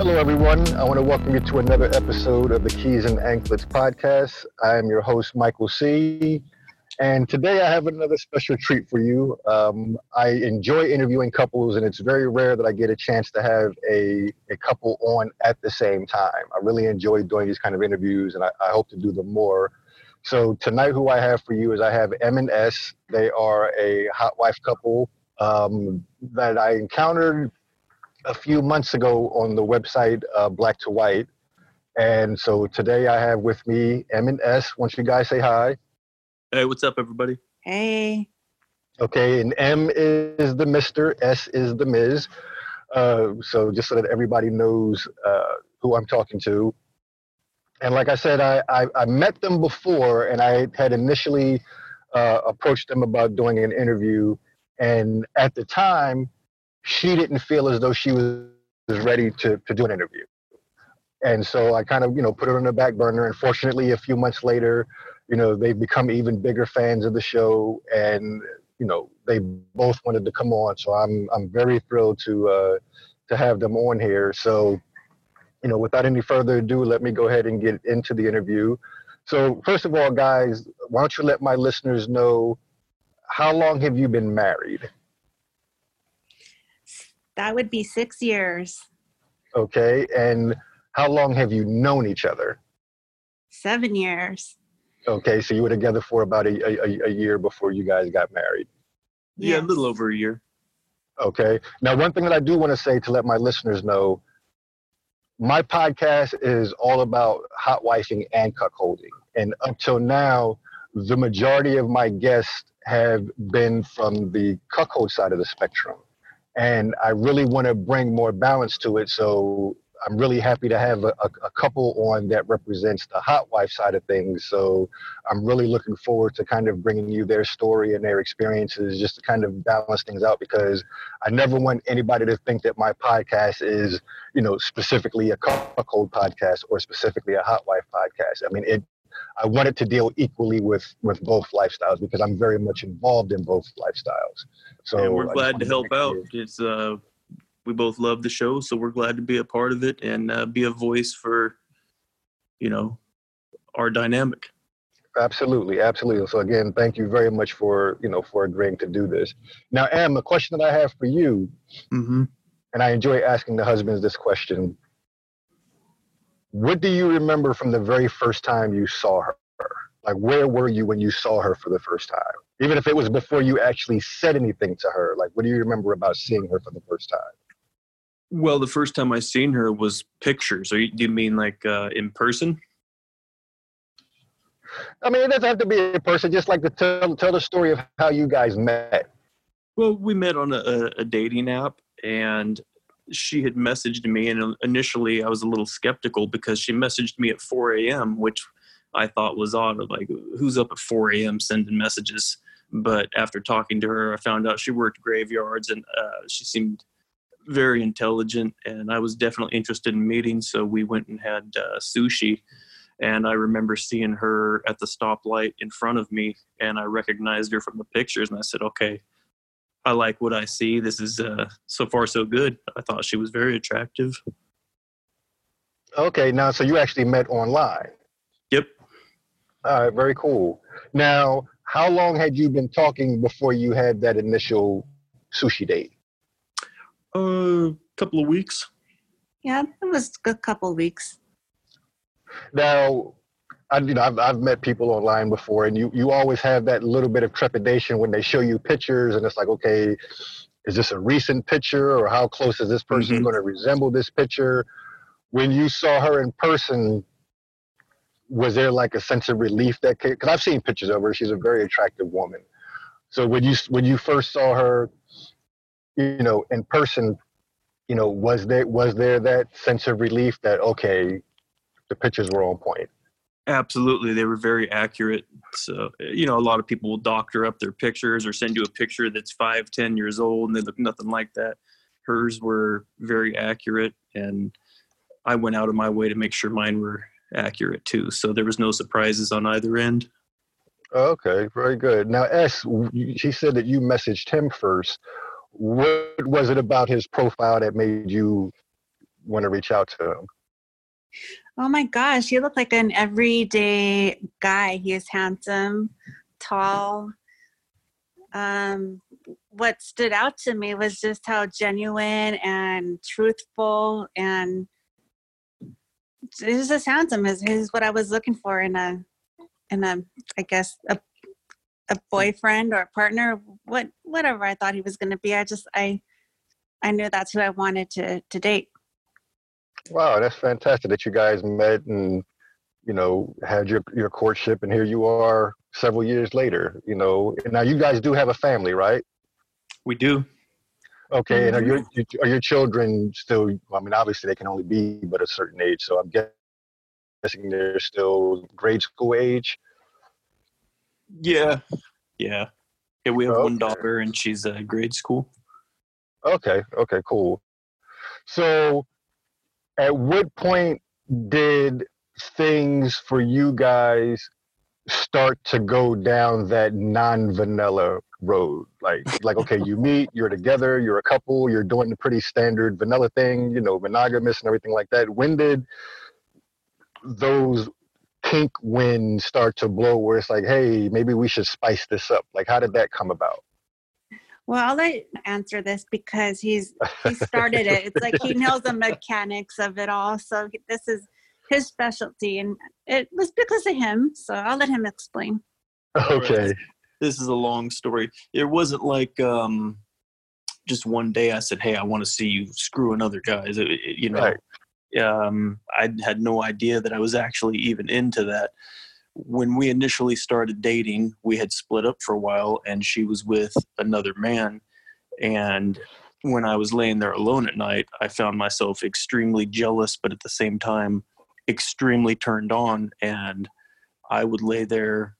Hello, everyone. I want to welcome you to another episode of the Keys and Anklets podcast. I am your host, Michael C. And today I have another special treat for you. Um, I enjoy interviewing couples, and it's very rare that I get a chance to have a, a couple on at the same time. I really enjoy doing these kind of interviews, and I, I hope to do them more. So tonight, who I have for you is I have M and S. They are a hot wife couple um, that I encountered a few months ago on the website uh, Black to White. And so today I have with me M and S. Once you guys say hi. Hey, what's up, everybody? Hey. Okay, and M is the Mister, S is the Ms. Uh, so just so that everybody knows uh, who I'm talking to. And like I said, I, I, I met them before, and I had initially uh, approached them about doing an interview. And at the time, she didn't feel as though she was ready to, to do an interview. And so I kind of, you know, put it on the back burner. And fortunately, a few months later, you know, they've become even bigger fans of the show, and you know, they both wanted to come on. So I'm I'm very thrilled to uh, to have them on here. So, you know, without any further ado, let me go ahead and get into the interview. So, first of all, guys, why don't you let my listeners know how long have you been married? That would be six years. Okay, and how long have you known each other? Seven years. Okay, so you were together for about a, a, a year before you guys got married. Yeah, Yes. a little over a year. Okay. Now, one thing that I do want to say to let my listeners know my podcast is all about hot wifing and cuckolding. And up till now, the majority of my guests have been from the cuckold side of the spectrum. And I really want to bring more balance to it. So I'm really happy to have a, a, couple on that represents the hot wife side of things. So I'm really looking forward to kind of bringing you their story and their experiences just to kind of balance things out because I never want anybody to think that my podcast is, you know, specifically a cold podcast or specifically a hot wife podcast. I mean, it. I want it to deal equally with with both lifestyles because I'm very much involved in both lifestyles. So and we're glad to help out. It's uh, we both love the show, so we're glad to be a part of it and uh, be a voice for, you know, our dynamic. Absolutely, absolutely. So again, thank you very much for you know for agreeing to do this. Now, Em, a question that I have for you, Mm-hmm. and I enjoy asking the husbands this question. What do you remember from the very first time you saw her? Like, where were you when you saw her for the first time? Even if it was before you actually said anything to her, like, what do you remember about seeing her for the first time? Well, the first time I seen her was pictures. Or you, do you mean like uh, in person? I mean, it doesn't have to be a person, just like to tell, tell the story of how you guys met. Well, we met on a, a dating app, and she had messaged me, and initially I was a little skeptical because she messaged me at 4 a.m., which I thought was odd. Like, who's up at 4 a.m. sending messages? But after talking to her, I found out she worked graveyards, and uh, she seemed very intelligent, and I was definitely interested in meeting. So we went and had uh, sushi, and I remember seeing her at the stoplight in front of me, and I recognized her from the pictures, and I said, "Okay." I like what I see. This is uh, so far so good. I thought she was very attractive. Okay, now, so you actually met online. Yep. All right, very cool. Now, how long had you been talking before you had that initial sushi date? A uh, couple of weeks. Yeah, it was a couple of weeks. Now, I, you know, I've, I've met people online before, and you, you always have that little bit of trepidation when they show you pictures, and it's like, okay, is this a recent picture, or how close is this person Mhm. going to resemble this picture? When you saw her in person, was there like a sense of relief that because I've seen pictures of her, she's a very attractive woman. So when you when you first saw her, you know, in person, you know, was there was there that sense of relief that okay, the pictures were on point? Absolutely, they were very accurate. So you know, a lot of people will doctor up their pictures or send you a picture that's five, ten years old, and they look nothing like that. Hers were very accurate, and I went out of my way to make sure mine were accurate too. So there was no surprises on either end. Okay, very good. Now, S, you- he said that you messaged him first. What was it about his profile that made you want to reach out to him? Oh my gosh, he looked like an everyday guy. He is handsome, tall. Um, what stood out to me was just how genuine and truthful and he's just handsome. Is is what I was looking for in a in a I guess a a boyfriend or a partner, what whatever I thought he was going to be. I just I I knew that's who I wanted to to date. Wow, that's fantastic that you guys met and you know had your your courtship, and here you are several years later. You know, and now you guys do have a family, right? We do. Okay, and are your are your children still? I mean, obviously they can only be but a certain age, so I'm guessing they're still grade school age. Yeah, yeah, yeah. We have one daughter, and she's uh, grade school. Okay, okay, cool. So, at what point did things for you guys start to go down that non-vanilla road? Like, like, okay, you meet, you're together, you're a couple, you're doing the pretty standard vanilla thing, you know, monogamous and everything like that. When did those pink winds start to blow where it's like, hey, maybe we should spice this up? Like, how did that come about? Well, I'll let answer this because he's he started it. It's like he knows the mechanics of it all. So this is his specialty, and it was because of him. So I'll let him explain. Okay. This is a long story. It wasn't like um, just one day I said, "Hey, I want to see you screw another guy." It- it- you know, Right. um, I had no idea that I was actually even into that. When we initially started dating, we had split up for a while, and she was with another man. And when I was laying there alone at night, I found myself extremely jealous, but at the same time, extremely turned on. And I would lay there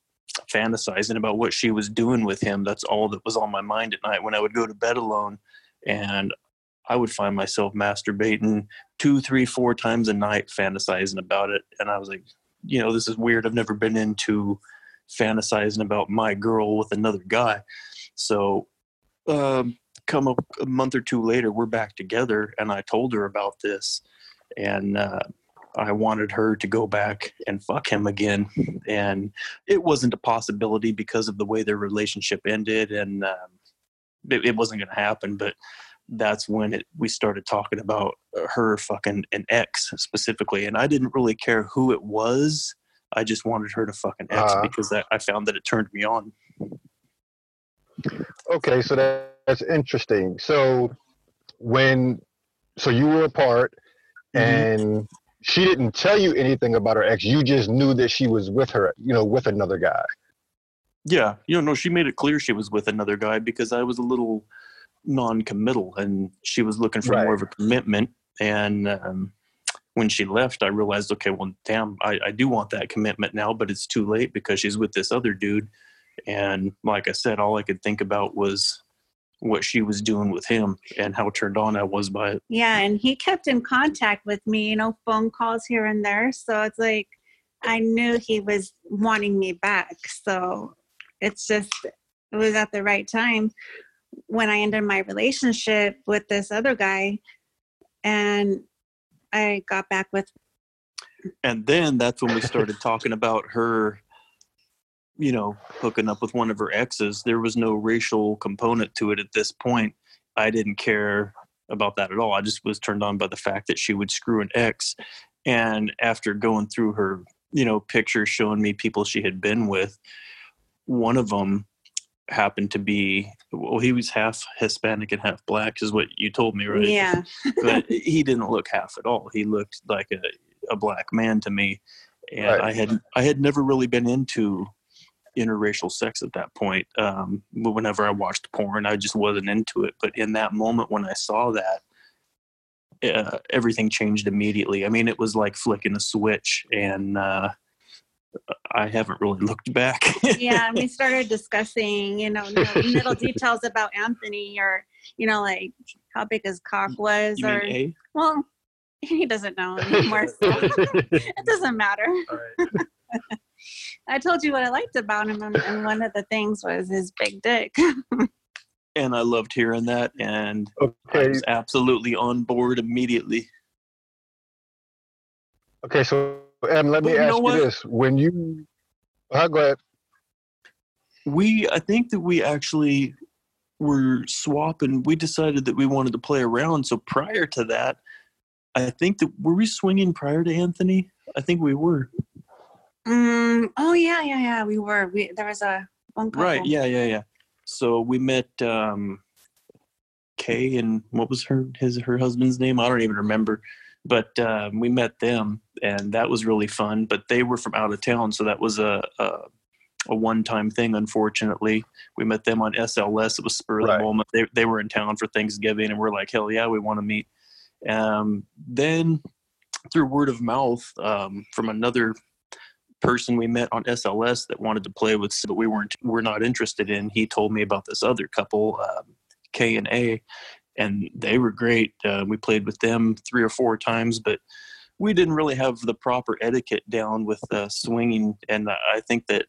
fantasizing about what she was doing with him. That's all that was on my mind at night when I would go to bed alone. And I would find myself masturbating two, three, four times a night, fantasizing about it. And I was like, you know, this is weird. I've never been into fantasizing about my girl with another guy. So, um, come up a month or two later, we're back together, and I told her about this, and uh, I wanted her to go back and fuck him again, and it wasn't a possibility because of the way their relationship ended, and um, it, it wasn't going to happen. But that's when it, we started talking about her fucking an ex specifically, and I didn't really care who it was. I just wanted her to fucking ex Uh-huh. because that, I found that it turned me on. Okay, so that, that's interesting. So when so you were apart and she didn't tell you anything about her ex, you just knew that she was with her, you know, with another guy. Yeah, you know, no, she made it clear she was with another guy because I was a little non-committal, and she was looking for more of a commitment. And um, when she left, I realized, okay, well, damn, I, I do want that commitment now, but it's too late because she's with this other dude. And like I said, all I could think about was what she was doing with him and how turned on I was by it. Yeah, and he kept in contact with me, you know, phone calls here and there. So it's like I knew he was wanting me back. So it's just it was at the right time when I ended my relationship with this other guy and I got back with and then that's when we started talking about her you know hooking up with one of her exes. There was no racial component to it at this point. I didn't care about that at all. I just was turned on by the fact that she would screw an ex. And after going through her you know pictures showing me people she had been with one of them happened to be well he was half hispanic and half black is what you told me right yeah. but he didn't look half at all. He looked like a, a black man to me, and Right. I had I had never really been into interracial sex at that point. Um, but whenever I watched porn, I just wasn't into it. But in that moment when I saw that, uh, everything changed immediately. I mean, it was like flicking a switch, and uh, I haven't really looked back. yeah, and we started discussing, you know, little, little details about Anthony, or you know, like how big his cock was, You or mean A? well, he doesn't know anymore. So it doesn't matter. All right. I told you what I liked about him, and, and one of the things was his big dick. And I loved hearing that, and I was absolutely on board immediately. okay. So, Em, let me But you ask know you this: When you, uh, go ahead. We, I think that we actually were swapping. We decided that we wanted to play around. So prior to that, I think that were we swinging prior to Anthony? I think we were. Mm, oh yeah, yeah, yeah. We were. We there was a one couple. Right. Yeah. Yeah. Yeah. So we met um, Kay and what was her his her husband's name? I don't even remember. But um, we met them, and that was really fun. But they were from out of town, so that was a a, a one time thing. Unfortunately, we met them on SLS. It was spur of Right. the moment. They they were in town for Thanksgiving, and we're like, hell yeah, we want to meet. Um, then through word of mouth um, from another person we met on SLS that wanted to play with, but we weren't we're not interested in. He told me about this other couple, um, K and A, and they were great. Uh, we played with them three or four times, but we didn't really have the proper etiquette down with uh, swinging, and I think that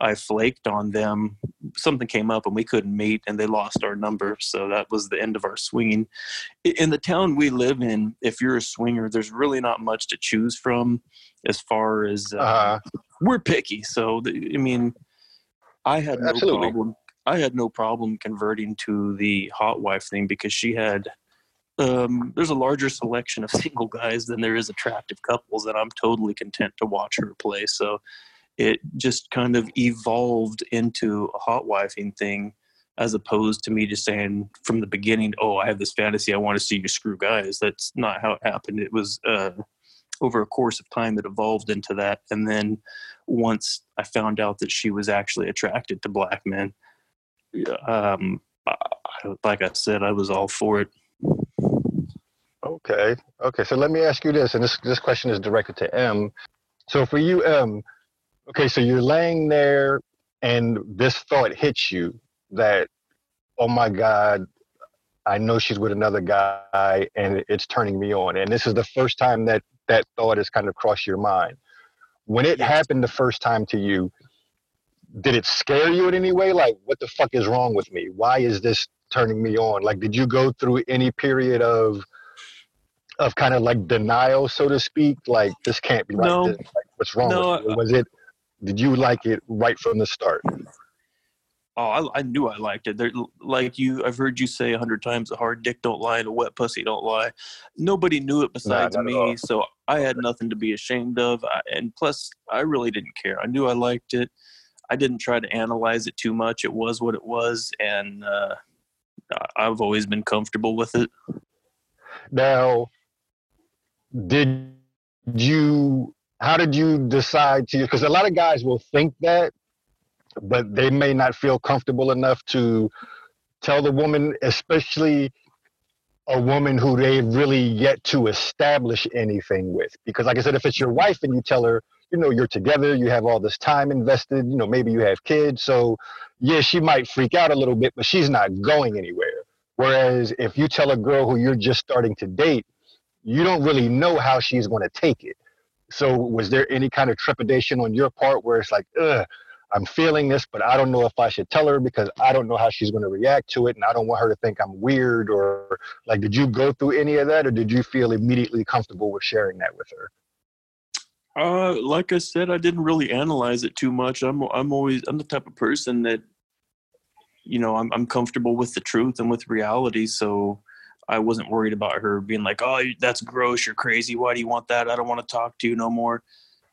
I flaked on them. Something came up and we couldn't meet, and they lost our number, so that was the end of our swinging. In the town we live in, if you're a swinger, there's really not much to choose from as far as uh, Uh, we're picky. So I mean, I had no Absolutely. problem. I had no problem converting to the hot wife thing because she had. Um, there's a larger selection of single guys than there is attractive couples, and I'm totally content to watch her play. So it just kind of evolved into a hot wifing thing as opposed to me just saying from the beginning, oh, I have this fantasy, I want to see you screw guys. That's not how it happened. It was uh, over a course of time that evolved into that. And then once I found out that she was actually attracted to black men, um, like I said, I was all for it. Okay. Okay. So let me ask you this, and this this question is directed to M. So for you, M, okay, so you're laying there and this thought hits you that, oh my God, I know she's with another guy and it's turning me on. And this is the first time that that thought has kind of crossed your mind. When it happened the first time to you, did it scare you in any way? Like, what the fuck is wrong with me? Why is this turning me on? Like, did you go through any period of of kind of like denial, so to speak? Like, this can't be right. No. This- like, what's wrong No, with me? Was it? Did you like it right from the start? Oh, I, I knew I liked it. There, like you, I've heard you say a hundred times, "A hard dick don't lie, and a wet pussy don't lie." Nobody knew it besides at me, so I had nothing to be ashamed of. I, and plus, I really didn't care. I knew I liked it. I didn't try to analyze it too much. It was what it was, and uh, I've always been comfortable with it. Now, did you? How did you decide to? Because a lot of guys will think that, but they may not feel comfortable enough to tell the woman, especially a woman who they've really yet to establish anything with. Because, like I said, if it's your wife and you tell her, you know, you're together, you have all this time invested, you know, maybe you have kids, so yeah, she might freak out a little bit, but she's not going anywhere. Whereas if you tell a girl who you're just starting to date, you don't really know how she's going to take it. So, was there any kind of trepidation on your part where it's like, ugh, I'm feeling this, but I don't know if I should tell her because I don't know how she's going to react to it, and I don't want her to think I'm weird or like, did you go through any of that, or did you feel immediately comfortable with sharing that with her? Uh, like I said, I didn't really analyze it too much. I'm I'm always I'm the type of person that, you know, I'm I'm comfortable with the truth and with reality. So I wasn't worried about her being like, "Oh, that's gross. You're crazy. Why do you want that? I don't want to talk to you no more."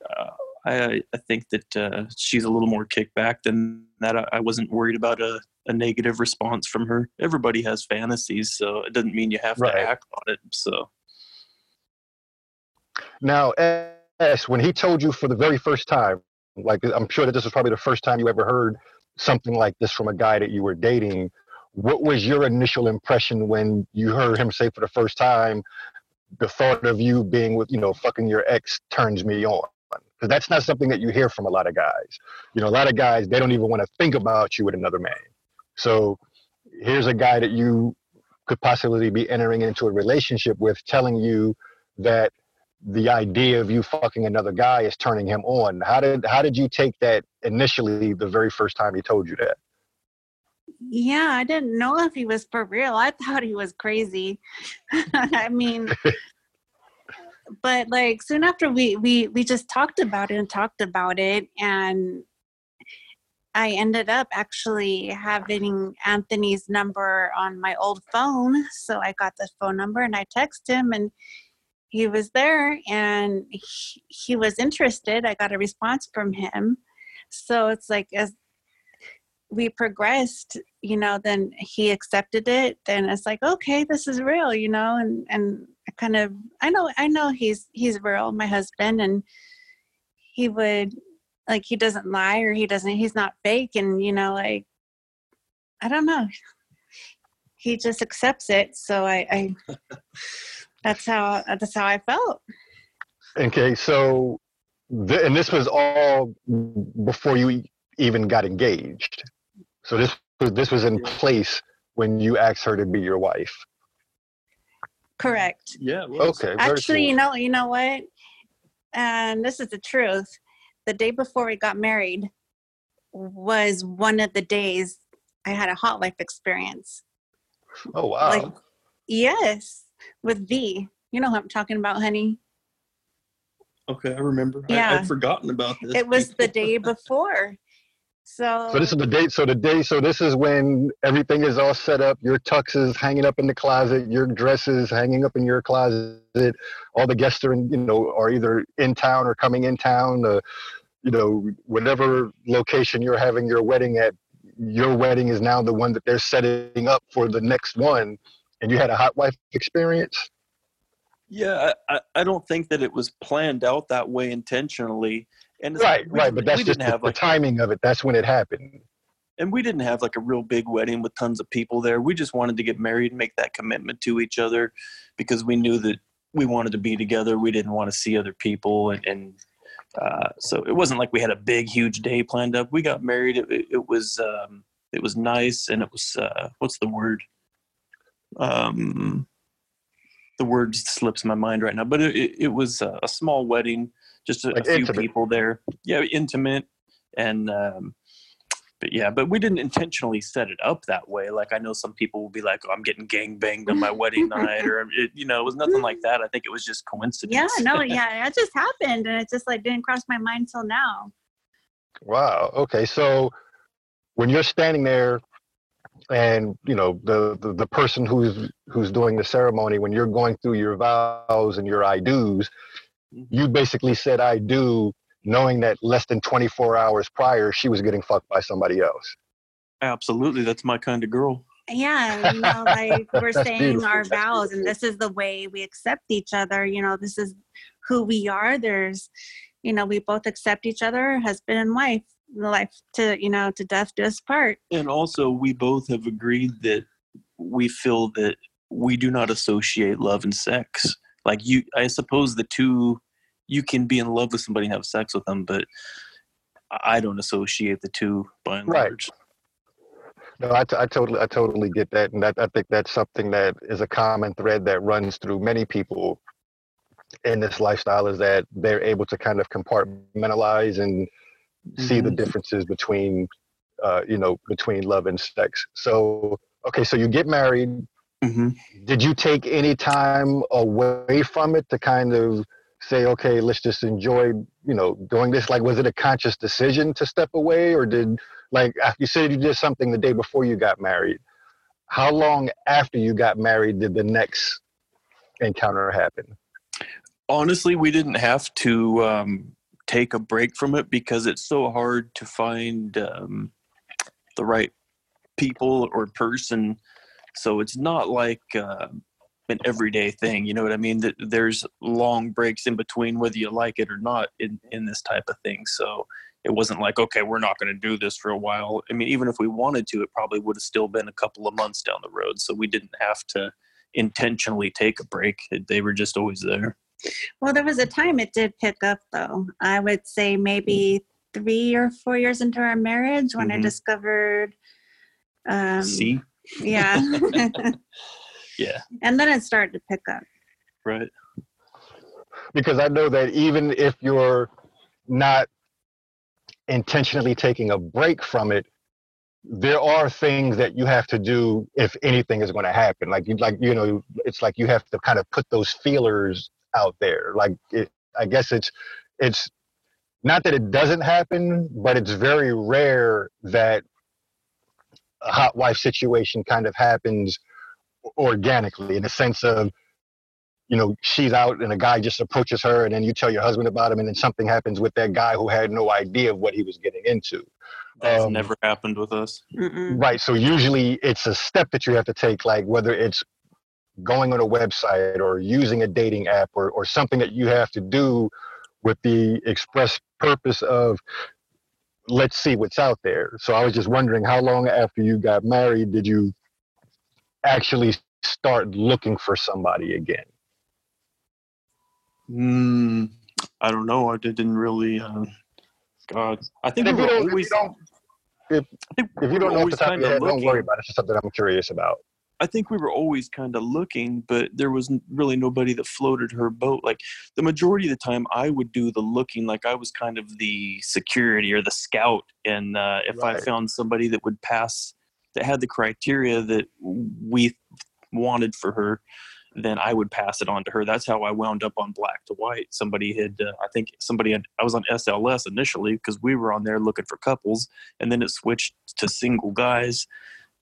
Uh, I I think that uh, she's a little more kickback than that. I, I wasn't worried about a, a negative response from her. Everybody has fantasies, so it doesn't mean you have Right. to act on it. So Now, S, when he told you for the very first time, like I'm sure that this was probably the first time you ever heard something like this from a guy that you were dating. What was your initial impression when you heard him say for the first time, the thought of you being with, you know, fucking your ex turns me on? because that's not something that you hear from a lot of guys. You know, a lot of guys they don't even want to think about you with another man. So here's a guy that you could possibly be entering into a relationship with, telling you that the idea of you fucking another guy is turning him on. How did how did you take that initially the very first time he told you that? Yeah, I didn't know if he was for real. I thought he was crazy. I mean, but like soon after we we we just talked about it and talked about it and I ended up actually having Anthony's number on my old phone. So I got the phone number and I texted him and he was there and he, he was interested. I got a response from him. So it's like as we progressed, you know, then he accepted it. Then it's like, okay, this is real, you know, and and I kind of I know I know he's he's real, my husband, and he would like he doesn't lie or he doesn't he's not fake, and you know, like I don't know, he just accepts it. So I, I that's how that's how I felt. Okay, so th- and this was all before you even got engaged. So this was this was in place when you asked her to be your wife. Correct. Yeah. Okay. very Actually, cool. you know, you know what? And this is the truth. The day before we got married was one of the days I had a hot wife experience. Oh wow. Like, yes, with V. You know who I'm talking about, honey. Okay, I remember. I, Yeah. I'd forgotten about this. It was the day before. So, so this is the date. So the day. So this is when everything is all set up. Your tuxes hanging up in the closet. Your dresses hanging up in your closet. All the guests are in, you know, are either in town or coming in town. Uh, you know, whatever location you're having your wedding at, your wedding is now the one that they're setting up for the next one. And you had a hot wife experience. Yeah, I, I- don't think that it was planned out that way intentionally. And it's- Right, we right. But that's just didn't the, have the timing of it. That's when it happened. and we didn't have like a real big wedding with tons of people there. We just wanted to get married and make that commitment to each other because we knew that we wanted to be together. We didn't want to see other people, and, and uh, so it wasn't like we had a big, huge day planned up. We got married. It, it, it was um, it was nice, and it was uh, what's the word? Um, the word slips my mind right now, but it, it, it was a, a small wedding, just a, Like a few intimate. people there. Yeah, intimate, and um, but yeah, but we didn't intentionally set it up that way. Like I know some people will be like, "Oh, I'm getting gang banged on my wedding night," or it, you know, it was nothing like that. I think it was just coincidence. yeah, no, yeah, it just happened, and it just like didn't cross my mind till now. Wow. Okay. So when you're standing there and you know the, the the person who's who's doing the ceremony when you're going through your vows and your I do's, Mhm. you basically said I do knowing that less than 24 hours prior she was getting fucked by somebody else. Absolutely, that's my kind of girl. Yeah, you know, like we're saying beautiful. our vows, and this is the way we accept each other. You know, this is who we are. There's, you know, we both accept each other, husband and wife, life to, you know, to death do us part. And also, we both have agreed that we feel that we do not associate love and sex. Like you, I suppose the two, you can be in love with somebody and have sex with them, but I don't associate the two by and Right. large. No, I, t- I totally I totally get that, and that I think that's something that is a common thread that runs through many people in this lifestyle is that they're able to kind of compartmentalize and see the Mhm. differences between uh, you know between love and sex. So okay, so you get married. hmm Did you take any time away from it to kind of say, okay, let's just enjoy you know doing this? Like, was it a conscious decision to step away, or did like you said you did something the day before you got married? How long after you got married did the next encounter happen? Honestly, we didn't have to um, take a break from it because it's so hard to find um, the right people or person. So it's not like uh, an everyday thing. You know what I mean? That there's long breaks in between, whether you like it or not, in in this type of thing. So it wasn't like, okay, we're not going to do this for a while. I mean, even if we wanted to, it probably would have still been a couple of months down the road. So we didn't have to intentionally take a break. They were just always there. Well, there was a time it did pick up, though. I would say maybe three or four years into our marriage when I Mhm. discovered. Um, See, Yeah. yeah, and then it started to pick up. right. because I know that even if you're not intentionally taking a break from it, there are things that you have to do if anything is going to happen. Like you, like you know, it's like you have to kind of put those feelers out there. Like it, I guess it's it's not that it doesn't happen, but it's very rare that a hot wife situation kind of happens organically in the sense of you know, she's out and a guy just approaches her and then you tell your husband about him and then something happens with that guy who had no idea of what he was getting into. That's Um, never happened with us. Mm-mm. Right. So usually it's a step that you have to take, like whether it's going on a website or using a dating app or, or something that you have to do with the express purpose of let's see what's out there. So I was just wondering how long after you got married did you actually start looking for somebody again? Mm, I don't know. I didn't really. Uh, God, I think we were you don't- if you always. don't- if- If you don't know off the top of your head, don't worry about it. It's just something I'm curious about. I think we were always kind of looking, but there was really nobody that floated her boat. Like the majority of the time, I would do the looking. Like I was kind of the security or the scout, and uh, if I found somebody that would pass, that had the criteria that we wanted for her, then I would pass it on to her. That's how I wound up on Black to White. Somebody had, uh, I think somebody had. I was on SLS initially because we were on there looking for couples, and then it switched to single guys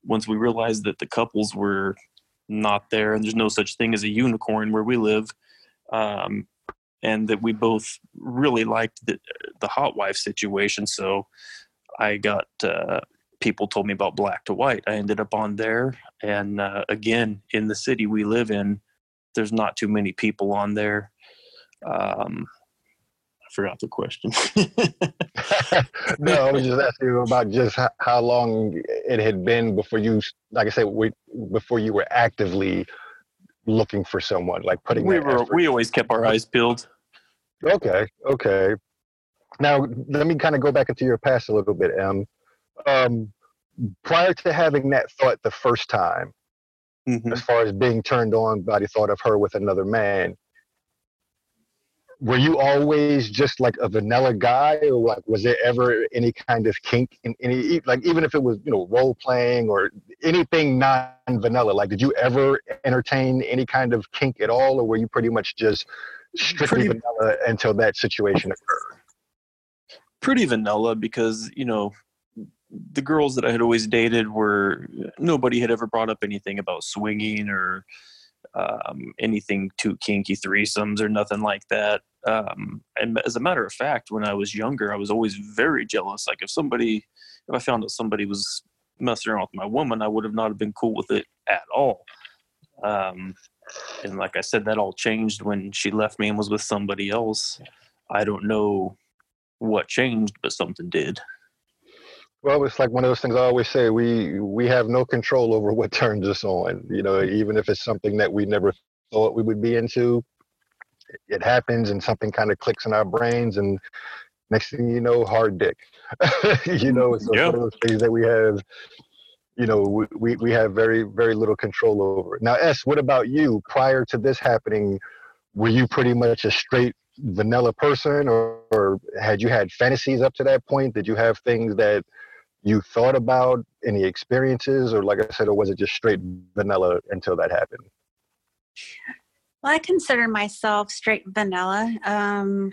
once we realized that the couples were not there and there's no such thing as a unicorn where we live um, and that we both really liked the, the hot wife situation. So i got uh, people told me about black to white. I ended up on there and uh, again in the city we live in there's not too many people on there. Um, forgot the question no, I was just asking you about just how, how long it had been before you, like I said, we, before you were actively looking for someone, like putting we were effort. we always kept our eyes peeled Okay, okay. Now let me kind of go back into your past a little bit, Em. Um, prior to having that thought the first time, Mhm. as far as being turned on by the thought of her with another man, were you always just like a vanilla guy, or like was there ever any kind of kink in any, like even if it was you know role playing or anything non-vanilla? Like, did you ever entertain any kind of kink at all, or were you pretty much just strictly Pretty- vanilla until that situation occurred? pretty vanilla because you know the girls that I had always dated were nobody had ever brought up anything about swinging or um, anything too kinky threesomes or nothing like that. Um, and as a matter of fact, when I was younger, I was always very jealous. Like if somebody, if I found out somebody was messing around with my woman, I would have not have been cool with it at all. Um, and like I said, that all changed when she left me and was with somebody else. I don't know what changed, but something did. Well, it's like one of those things I always say: we we have no control over what turns us on. You know, even if it's something that we never thought we would be into, it happens, and something kind of clicks in our brains, and next thing you know, hard dick. you know, it's Yeah. one of those things that we have. You know, we, we we have very very little control over. Now, S, what about you? Prior to this happening, were you pretty much a straight vanilla person, or, or had you had fantasies up to that point? Did you have things that you thought about any experiences or like i said or was it just straight vanilla until that happened Well, I consider myself straight vanilla. Um,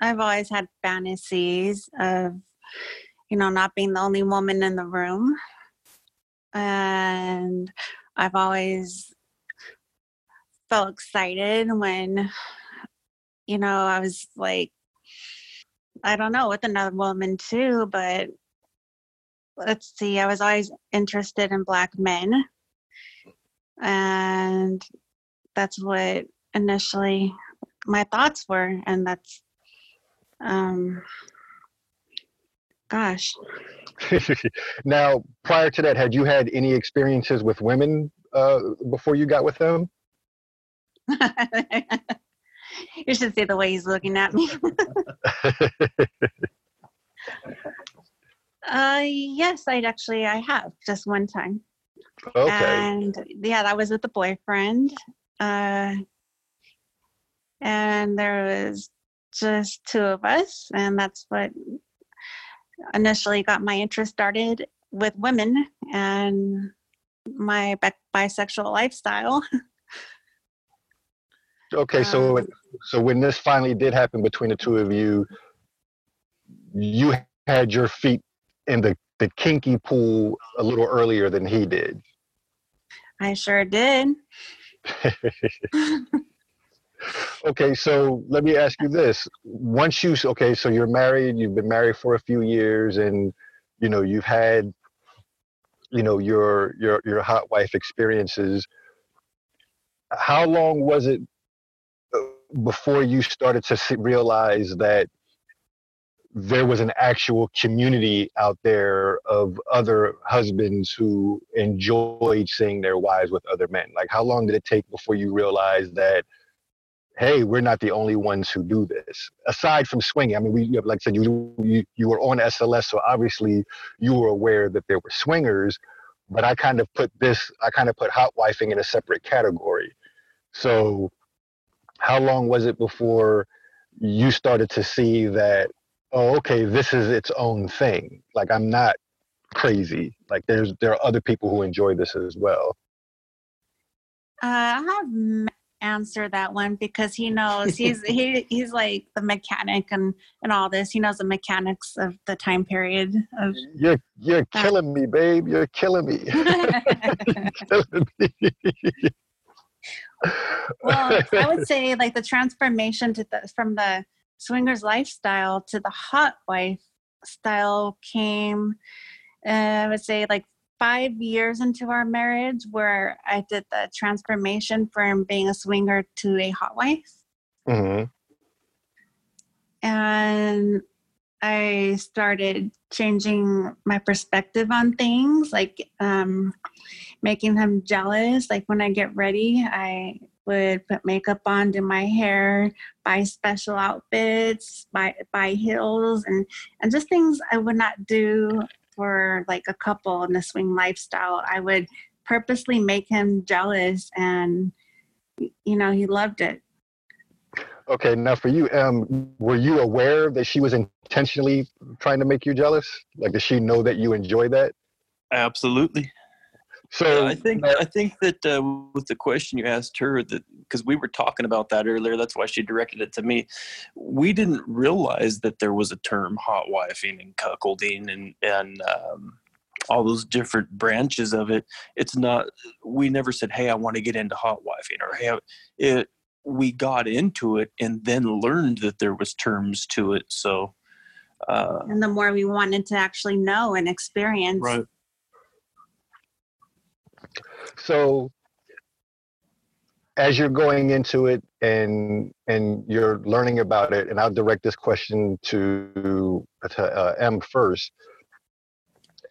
I've always had fantasies of, you know, not being the only woman in the room. And I've always felt excited when, you know, I was like, I don't know, with another woman too, but let's see, I was always interested in black men. And that's what initially my thoughts were and that's um gosh now prior to that had you had any experiences with women uh, before you got with them you should see the way he's looking at me. uh, yes, I'd actually I have just one time. okay. And yeah, that was with a boyfriend. Uh, and there was just two of us, and that's what initially got my interest started with women and my bi- bisexual lifestyle. Okay, so Um, so when this finally did happen between the two of you, you had your feet in the the kinky pool a little earlier than he did. I sure did. Okay, so let me ask you this: Once you okay, so you're married, you've been married for a few years, and you know you've had, you know, your your your hot wife experiences. How long was it uh, before you started to realize that there was an actual community out there of other husbands who enjoyed seeing their wives with other men? Like, how long did it take before you realized that? hey, we're not the only ones who do this. Aside from swinging, I mean, we like I said, you you, you were on SLS, so obviously you were aware that there were swingers. But I kind of put this, I kind of put hot wifing in a separate category. So, how long was it before you started to see that? Oh, okay, this is its own thing. Like I'm not crazy. Like there's there are other people who enjoy this as well. Uh, I have M- answer that one because he knows he's he he's like the mechanic and and all this. He knows the mechanics of the time period of. You're you're killing me, babe. You're killing me. killing me. well, I would say like the transformation to the from the swingers lifestyle to the hot wife style came. Uh, I would say like five years into our marriage, where I did the transformation from being a swinger to a hot wife. Mhm. and I started changing my perspective on things, like um, making him jealous. Like when I get ready, I would put makeup on, do my hair, buy special outfits, buy buy heels, and and just things I would not do for like a couple in the swing lifestyle. I would purposely make him jealous, and you know he loved it. Okay, now for you, um, were you aware that she was intentionally trying to make you jealous? Like, does she know that you enjoy that? Absolutely. So Yeah, I think I think that uh, with the question you asked her that because we were talking about that earlier, that's why she directed it to me. We didn't realize that there was a term hot wifing and cuckolding and and um, all those different branches of it. It's not. We never said, "Hey, I want to get into hot wifing," or "Hey," it. We got into it and then learned that there was terms to it. So, uh, And the more we wanted to actually know and experience. right. So as you're going into it and and you're learning about it, and I'll direct this question to, to uh, M first.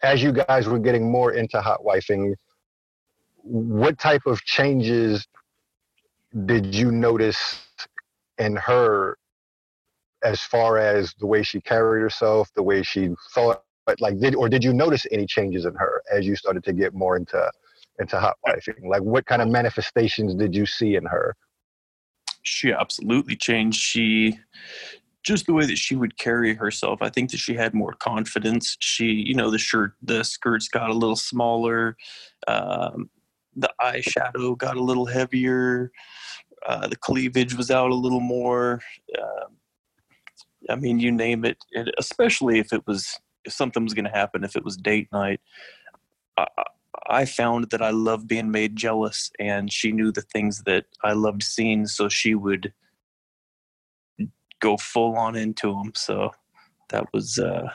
As you guys were getting more into hot wifing, what type of changes did you notice in her as far as the way she carried herself, the way she thought, like did or did you notice any changes in her as you started to get more into into hot wifing? Like what kind of manifestations did you see in her? she absolutely changed. She just the way that she would carry herself. I think that she had more confidence. She, you know, the shirt, the skirts got a little smaller. Um, the eyeshadow got a little heavier. Uh, the cleavage was out a little more. Um I mean, you name it. Especially if it was if something was going to happen, if it was date night. I- found that I loved being made jealous, and she knew the things that I loved seeing, so she would go full on into them. So that was uh,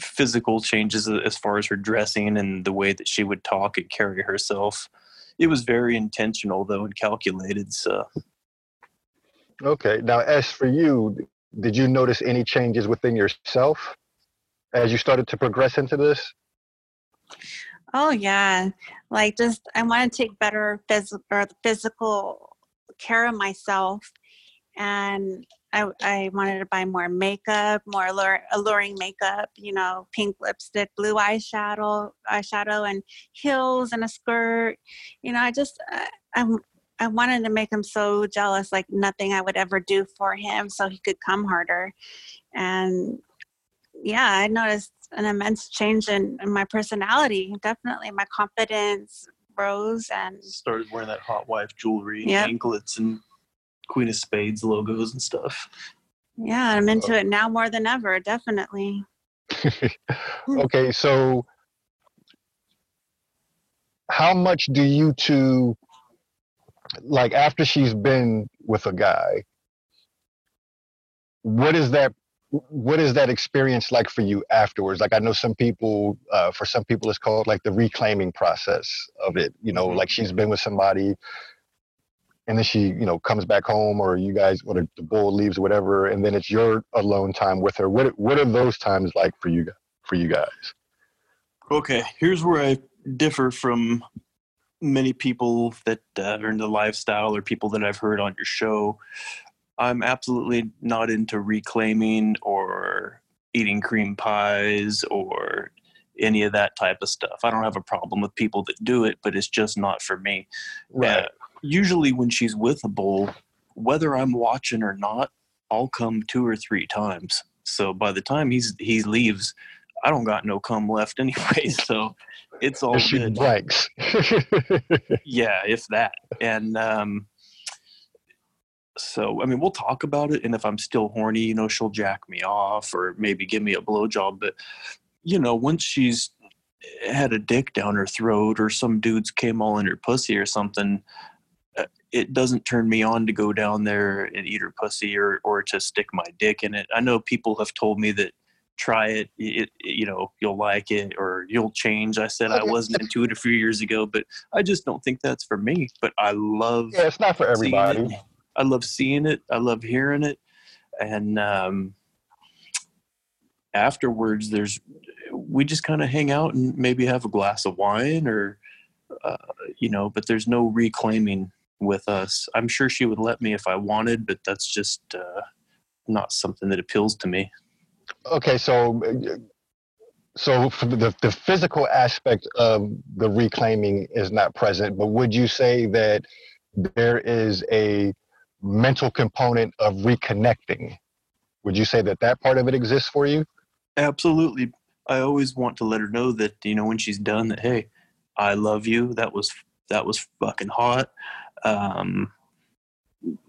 physical changes as far as her dressing and the way that she would talk and carry herself. It was very intentional, though, and calculated. So Okay. Now, as for you, did you notice any changes within yourself as you started to progress into this? Oh yeah, like just I want to take better physical or physical care of myself and I, I wanted to buy more makeup, more allure, alluring makeup, you know, pink lipstick, blue eyeshadow, eyeshadow, and heels and a skirt. You know, I just, uh, I, I, I wanted to make him so jealous, like nothing I would ever do for him, so he could come harder. And yeah, I noticed an immense change in, in my personality. Definitely, my confidence rose and started wearing that hot wife jewelry, Yep. anklets, and Queen of Spades logos and stuff. yeah, I'm into it now more than ever. Definitely. okay, so how much do you two like after she's been with a guy? What is that? What is that experience like for you afterwards? Like I know some people, uh, for some people, it's called like the reclaiming process of it. You know, Mhm. like she's been with somebody, and then she, you know, comes back home, or you guys, or the, the bull leaves, or whatever, and then it's your alone time with her. What What are those times like for you? For you guys? Okay, here's where I differ from many people that uh, are in the lifestyle or people that I've heard on your show. I'm absolutely not into reclaiming or eating cream pies or any of that type of stuff. I don't have a problem with people that do it, but it's just not for me. Uh, usually, when she's with a bull, whether I'm watching or not, I'll come two or three times. So by the time he's he leaves, I don't got no cum left anyway. So it's all she good. Yeah, if that. And um, so I mean, we'll talk about it. And if I'm still horny, you know, she'll jack me off or maybe give me a blowjob. But you know, once she's had a dick down her throat or some dudes came all in her pussy or something, uh, it doesn't turn me on to go down there and eat her pussy or or to stick my dick in it. I know people have told me that try it, it you know you'll like it or you'll change i said i wasn't into it a few years ago but i just don't think that's for me but i love yeah, it's not for everybody. it. I love seeing it. I love hearing it. And um, afterwards, there's we just kind of hang out and maybe have a glass of wine or, uh, you know, but there's no reclaiming with us. I'm sure she would let me if I wanted, but that's just uh, not something that appeals to me. Okay, so so the the physical aspect of the reclaiming is not present, but would you say that there is a mental component of reconnecting? Would you say that that part of it exists for you? Absolutely. I always want to let her know that you know when she's done that. Hey, I love you. That was that was fucking hot. Um,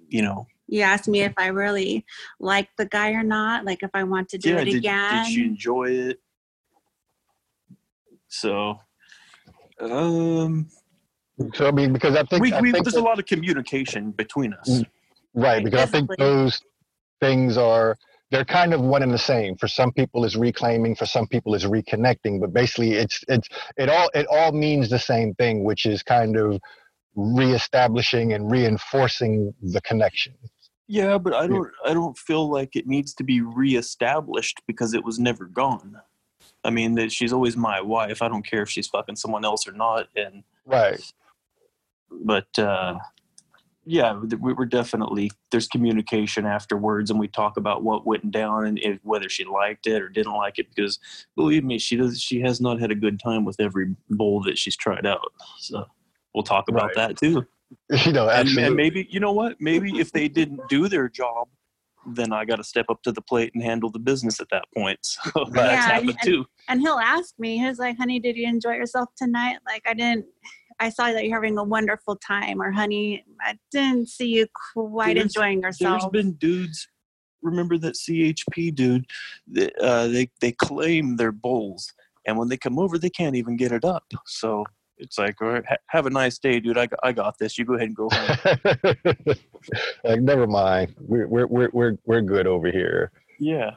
you know, You asked me if I really like the guy or not, like if I want to do it did, again. did she enjoy it? So, um, So I mean, because I think, we, I we, think there's that- a lot of communication between us. Right because I think those things are they're kind of one and the same. For some people, it's reclaiming. For some people, it's reconnecting. But basically, it's it's it all it all means the same thing, which is kind of reestablishing and reinforcing the connection. Yeah, but I don't I don't feel like it needs to be reestablished because it was never gone. I mean that she's always my wife. I don't care if she's fucking someone else or not. And Right. but uh, yeah, we were definitely there's communication afterwards, and we talk about what went down and if, whether she liked it or didn't like it. Because believe me, she does. She has not had a good time with every bull that she's tried out. So we'll talk about Right. that too. You know, And, absolutely. and maybe you know what? Maybe if they didn't do their job, then I got to step up to the plate and handle the business at that point. So that's Yeah, happened and- too. and he'll ask me, he's like, honey, did you enjoy yourself tonight? Like, I didn't, I saw that you're having a wonderful time. Or, honey, I didn't see you quite There's- enjoying There's been dudes. Remember that CHP dude? That, uh, they they claim they're bulls, and when they come over, they can't even get it up. So it's like, all right, ha- have a nice day, dude. I got, I got this. You go ahead and go home. like, never mind. We're we're we're we're we're good over here. yeah.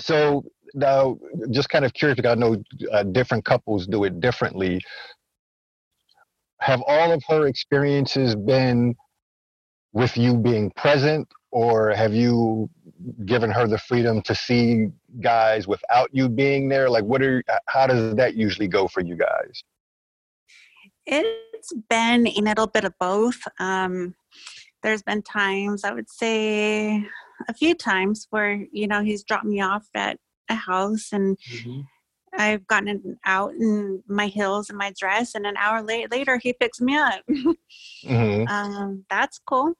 So now, just kind of curious because I know uh, different couples do it differently. Have all of her experiences been with you being present, or have you given her the freedom to see guys without you being there? Like, what are how does that usually go for you guys? It's been a little bit of both. Um, there's been times I would say a few times where you know he's dropped me off at a house and Mhm. I've gotten out in my heels and my dress, and an hour late, later he picks me up. hmm um, that's cool.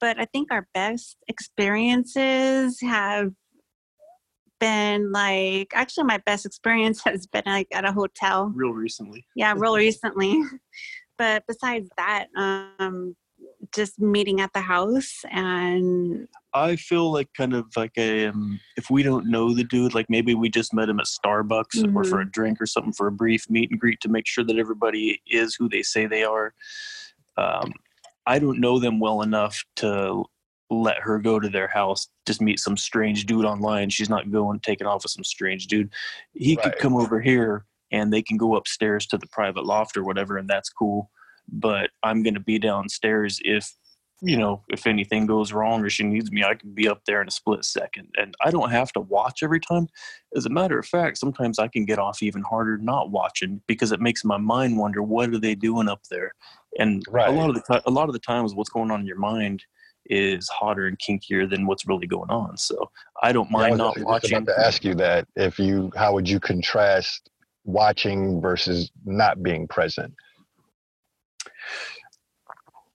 But I think our best experiences have been like actually my best experience has been like at a hotel. real recently. Yeah, real recently. But besides that, um, just meeting at the house and I feel like kind of like a um, if we don't know the dude, like maybe we just met him at Starbucks or for a drink or something for a brief meet and greet to make sure that everybody is who they say they are. Um, I don't know them well enough to let her go to their house just meet some strange dude online. She's not going taking off with some strange dude. He could come over here and they can go upstairs to the private loft or whatever, and that's cool. But I'm going to be downstairs if you know, if anything goes wrong or she needs me, I can be up there in a split second. And I don't have to watch every time. As a matter of fact, sometimes I can get off even harder not watching because it makes my mind wonder what are they doing up there. And Right. a lot of the a lot of the times, what's going on in your mind is hotter and kinkier than what's really going on. So I don't Yeah, I mind was not watching. about to ask you that. If you, how would you contrast watching versus not being present?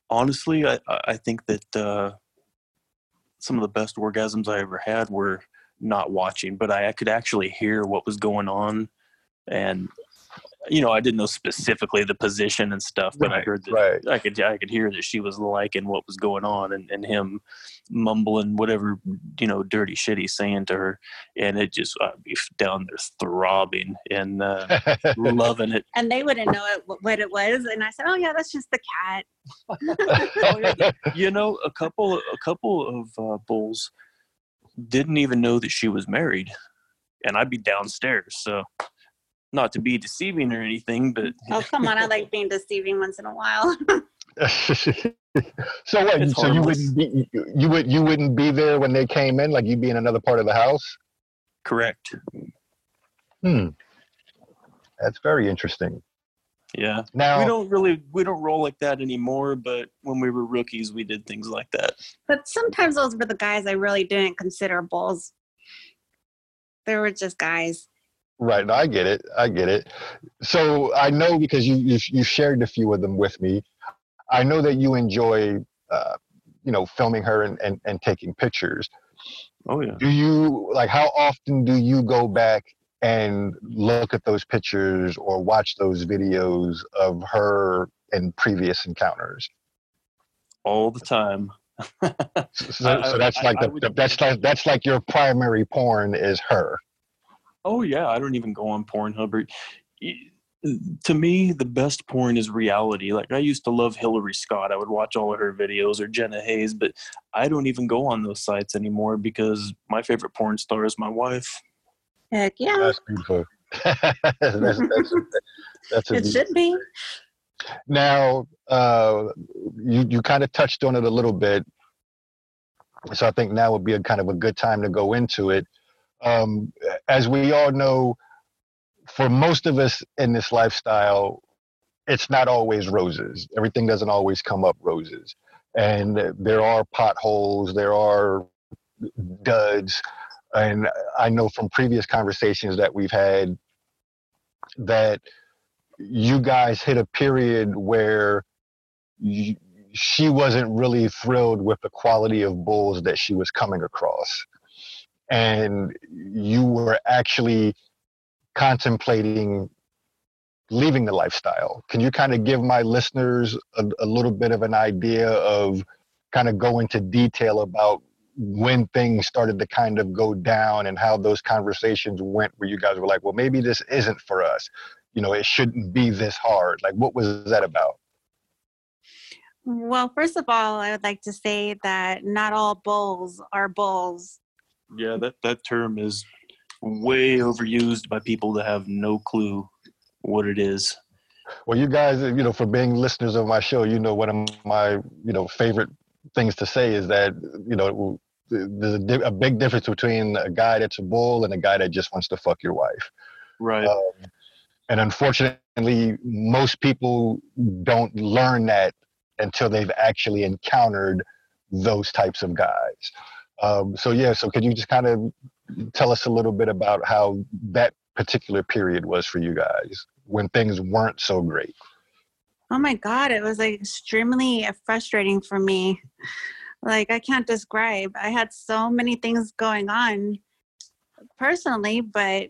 Honestly, I, I think that uh, some of the best orgasms I ever had were not watching, but I, I could actually hear what was going on, and you know, I didn't know specifically the position and stuff, but I heard that right. I could I could hear that she was liking what was going on, and, and him mumbling whatever you know dirty shit he's saying to her, and it just I'd be down there throbbing and uh, loving it. and they wouldn't know it, what it was. And I said, "Oh yeah, that's just the cat." Oh, yeah. you know a couple a couple of uh, bulls didn't even know that she was married and i'd be downstairs so not to be deceiving or anything but Oh come on, I like being deceiving once in a while. so what? It's so you wouldn't be you would you wouldn't be there when they came in, like you'd be in another part of the house. correct Hmm. That's very interesting. yeah Now, we don't really we don't roll like that anymore but when we were rookies we did things like that but sometimes those were the guys I really didn't consider bulls. They were just guys. Right. No, I get it. I get it. So I know because you you, you shared a few of them with me. I know that you enjoy, uh, you know, filming her and, and, and taking pictures. oh yeah Do you like how often do you go back and look at those pictures or watch those videos of her and previous encounters? all the time So, so I- that's I- like I the, would- that's like that's like your primary porn is her. Oh yeah i don't even go on pornhub or to me the best porn is reality like i used to love hillary scott i would watch all of her videos or jenna haze but i don't even go on those sites anymore because my favorite porn star is my wife Heck yeah, That's beautiful. that's, that's, that's, that's it beautiful- should be. Now, uh, you you kind of touched on it a little bit, so I think now would be a kind of a good time to go into it. Um, as we all know, for most of us in this lifestyle, it's not always roses. Everything doesn't always come up roses, and there are potholes, there are duds, and I know from previous conversations that we've had that you guys hit a period where you, she wasn't really thrilled with the quality of bulls that she was coming across. And you were actually contemplating leaving the lifestyle. Can you kind of give my listeners a, a little bit of an idea of kind of go into detail about when things started to kind of go down and how those conversations went where you guys were like, well, maybe this isn't for us you know it shouldn't be this hard like what was that about Well, first of all, I would like to say that not all bulls are bulls. Yeah that that term is way overused by people that have no clue what it is. Well you guys you know for being listeners of my show you know one of my you know favorite things to say is that you know there's a, di- a big difference between a guy that's a bull and a guy that just wants to fuck your wife. Right. Um, and unfortunately most people don't learn that until they've actually encountered those types of guys. Um, so yeah, so could you just kind of tell us a little bit about how that particular period was for you guys when things weren't so great? Oh my God, it was like extremely frustrating for me. Like, I can't describe. I had so many things going on personally, but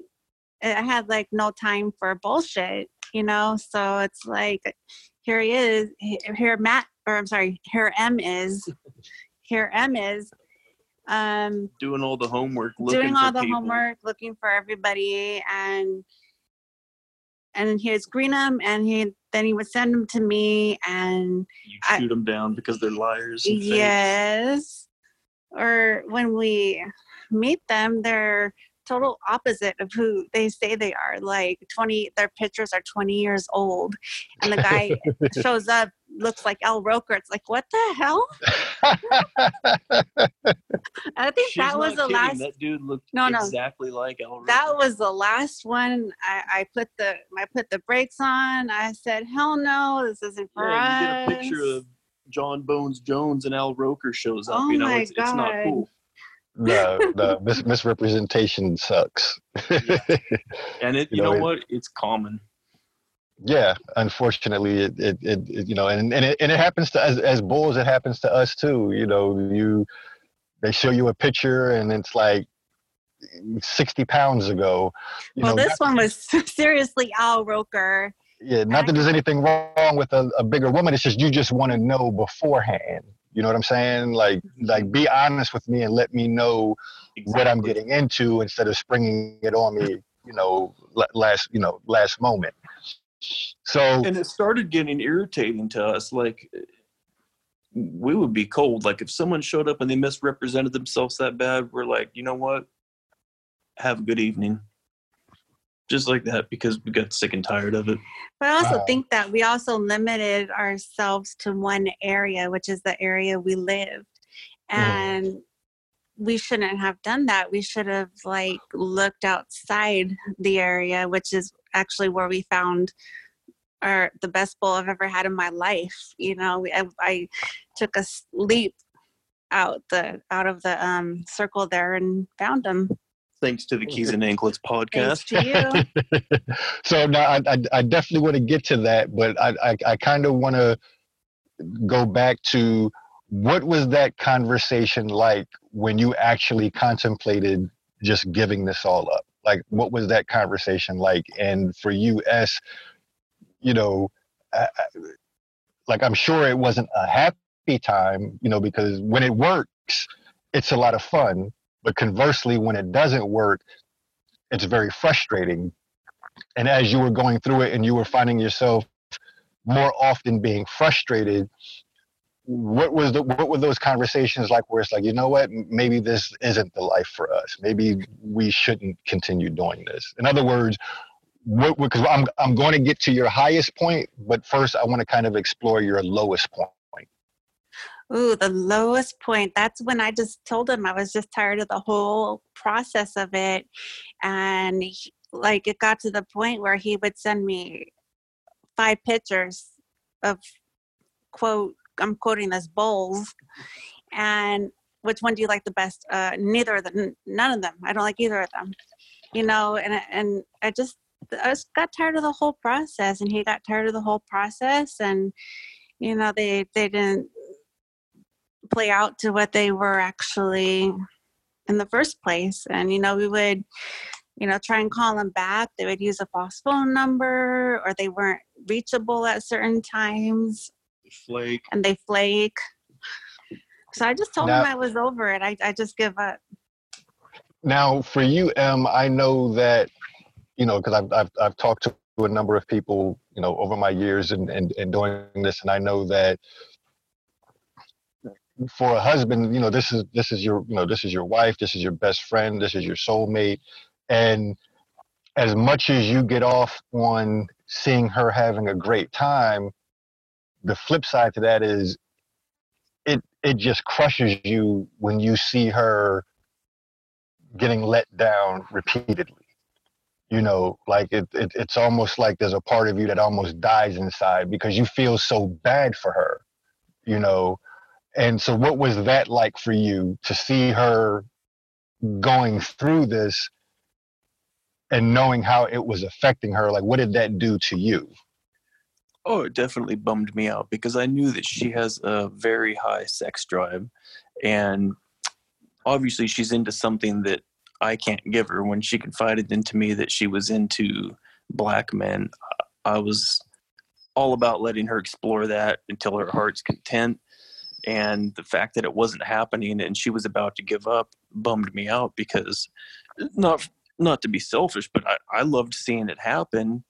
I had like no time for bullshit, you know? So it's like, here he is, here Matt, or I'm sorry, here M is, here M is, um, doing all the homework, doing all the people. homework, looking for everybody, and and he would screen them, and he then he would send them to me, and you shoot I, them down because they're liars. Yes, or when we meet them, they're total opposite of who they say they are. Like 20, their pictures are 20 years old, and the guy shows up looks like Al Roker. It's like, what the hell? I think She's that was the kidding. last. That dude looked no, no. exactly like Al Roker. That was the last one. I, I put the I put the brakes on. I said, hell no, this isn't for yeah, us. You get a picture of Jon Bones Jones and Al Roker shows up. Oh you know, my it's, God. it's not cool the the mis- misrepresentation sucks. yeah. And it, you, you know, know it, what? It's common. Yeah, unfortunately, it, it, it, it, you know, and and it, and it happens to as as bulls. It happens to us too. You know, you they show you a picture and it's like 60 pounds ago. well, know, this one was seriously Al Roker. Yeah, not that there's anything wrong with a, a bigger woman. It's just you just want to know beforehand. You know what I'm saying? Like, mm-hmm. like be honest with me and let me know exactly. what I'm getting into instead of springing it on me. You know, last you know last moment. So and it started getting irritating to us. Like we would be cold. Like if someone showed up and they misrepresented themselves that bad, we're like, you know what? Have a good evening just like that because we got sick and tired of it. But I also wow. think that we also limited ourselves to one area, which is the area we lived. And mm. we shouldn't have done that. We should have like looked outside the area, which is actually where we found our the best bull I've ever had in my life. You know, I, I took a leap out the out of the um circle there and found them thanks to the Keys and Anklets podcast. so now I, I, I, definitely want to get to that, but I, I, I kind of want to go back to what was that conversation like when you actually contemplated just giving this all up? Like, what was that conversation like? And for you, S, you know, I, like I'm sure it wasn't a happy time, you know, because when it works, it's a lot of fun but conversely, when it doesn't work, it's very frustrating. And as you were going through it and you were finding yourself more often being frustrated, what was the what were those conversations like where it's like, you know what, maybe this isn't the life for us. Maybe we shouldn't continue doing this. In other words, because I'm I'm going to get to your highest point, but first I want to kind of explore your lowest point. Ooh, the lowest point. That's when I just told him I was just tired of the whole process of it. And he, like it got to the point where he would send me five pictures of quote, I'm quoting this bulls. And which one do you like the best? Uh, neither of them, none of them. I don't like either of them. You know, and and I just I just got tired of the whole process, and he got tired of the whole process, and you know they they didn't play out to what they were actually in the first place. And, you know, we would, you know, try and call them back. They would use a false phone number or they weren't reachable at certain times. Flake. And they flake. So I just told now, them I was over it. I, I just give up. Now, for you, Em, I know that, you know, because I've, I've, I've talked to a number of people, you know, over my years and, and, and doing this, and I know that for a husband, you know, this is this is your you know this is your wife, this is your best friend, this is your soulmate, and as much as you get off on seeing her having a great time, the flip side to that is it it just crushes you when you see her getting let down repeatedly. You know, like it, it it's almost like there's a part of you that almost dies inside because you feel so bad for her. You know, And so, what was that like for you to see her going through this and knowing how it was affecting her? Like, what did that do to you? Oh, it definitely bummed me out because I knew that she has a very high sex drive. And obviously, she's into something that I can't give her. When she confided into me that she was into black men, I was all about letting her explore that until her heart's content. And the fact that it wasn't happening and she was about to give up bummed me out because not not to be selfish, but I, I loved seeing it happen.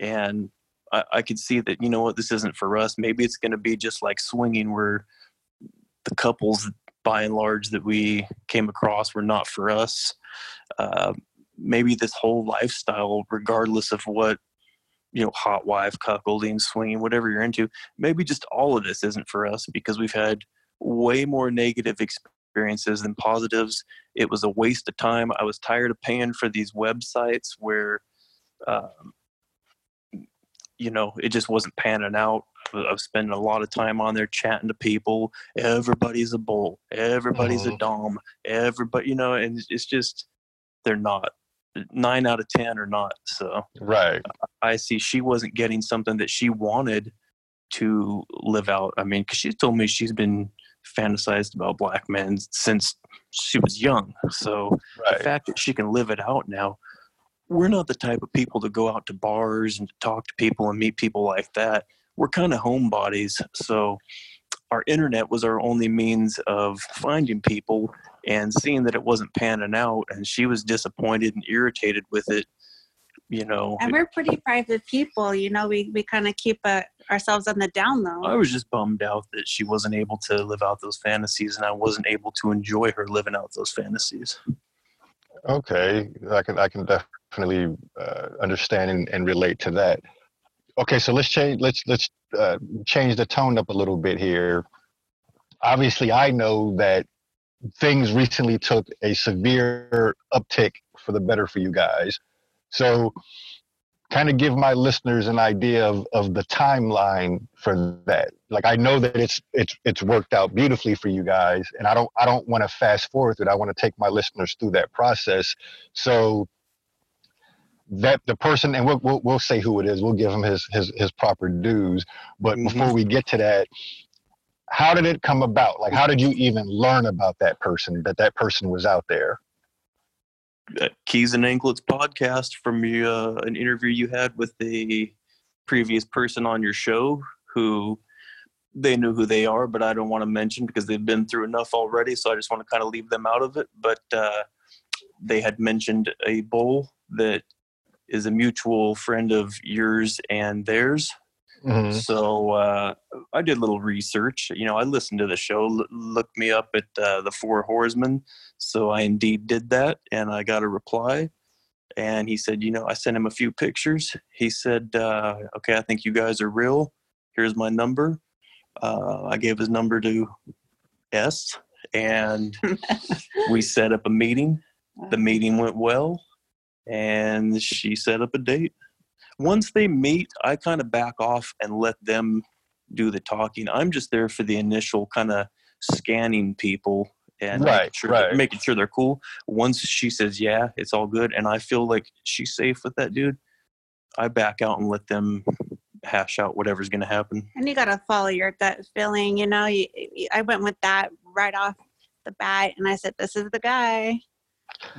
And I, I could see that, you know what, this isn't for us. Maybe it's going to be just like swinging where the couples by and large that we came across were not for us. Uh, maybe this whole lifestyle, regardless of what you know, hot wife, cuckolding, swinging, whatever you're into, maybe just all of this isn't for us because we've had way more negative experiences than positives. It was a waste of time. I was tired of paying for these websites where, um, you know, it just wasn't panning out. I was spending a lot of time on there chatting to people. Everybody's a bull. Everybody's a dom. Everybody, you know, and it's just they're not. Nine out of ten or not. So right, I see she wasn't getting something that she wanted to live out. I mean, because she told me she's been fantasized about black men since she was young. So right. the fact that she can live it out now, we're not the type of people to go out to bars and to talk to people and meet people like that. We're kind of homebodies. So our internet was our only means of finding people and seeing that it wasn't panning out and she was disappointed and irritated with it you know. And we're pretty private people you know we, we kind of keep uh, ourselves on the down low. I was just bummed out that she wasn't able to live out those fantasies and i wasn't able to enjoy her living out those fantasies. Okay i can i can definitely uh, understand and, and relate to that. Okay so let's change let's let's uh, change the tone up a little bit here. Obviously i know that things recently took a severe uptick for the better for you guys so kind of give my listeners an idea of, of the timeline for that. Like I know that it's it's it's worked out beautifully for you guys, and I don't I don't want to fast forward it. I want to take my listeners through that process. So that the person and we'll, we'll, we'll say who it is. We'll give him his his his proper dues. But mm-hmm. before we get to that, how did it come about? Like how did you even learn about that person? That that person was out there? Keys and Anklets podcast from uh, an interview you had with the previous person on your show who they knew who they are, but I don't want to mention because they've been through enough already. So I just want to kind of leave them out of it. But uh, they had mentioned a bull that is a mutual friend of yours and theirs Mm-hmm. So uh, I did a little research. You know, I listened to the show, l- looked me up at uh, the Four Horsemen. So I indeed did that, and I got a reply. And he said, you know, I sent him a few pictures. He said, uh, okay, I think you guys are real. Here's my number. Uh, I gave his number to S, and we set up a meeting. The meeting went well, and she set up a date once they meet, I kind of back off and let them do the talking. I'm just there for the initial kind of scanning people and right, making, sure right. making sure they're cool. Once she says, yeah, it's all good, and I feel like she's safe with that dude, I back out and let them hash out whatever's going to happen. And you got to follow your gut feeling. You know, you, I went with that right off the bat, and I said, this is the guy.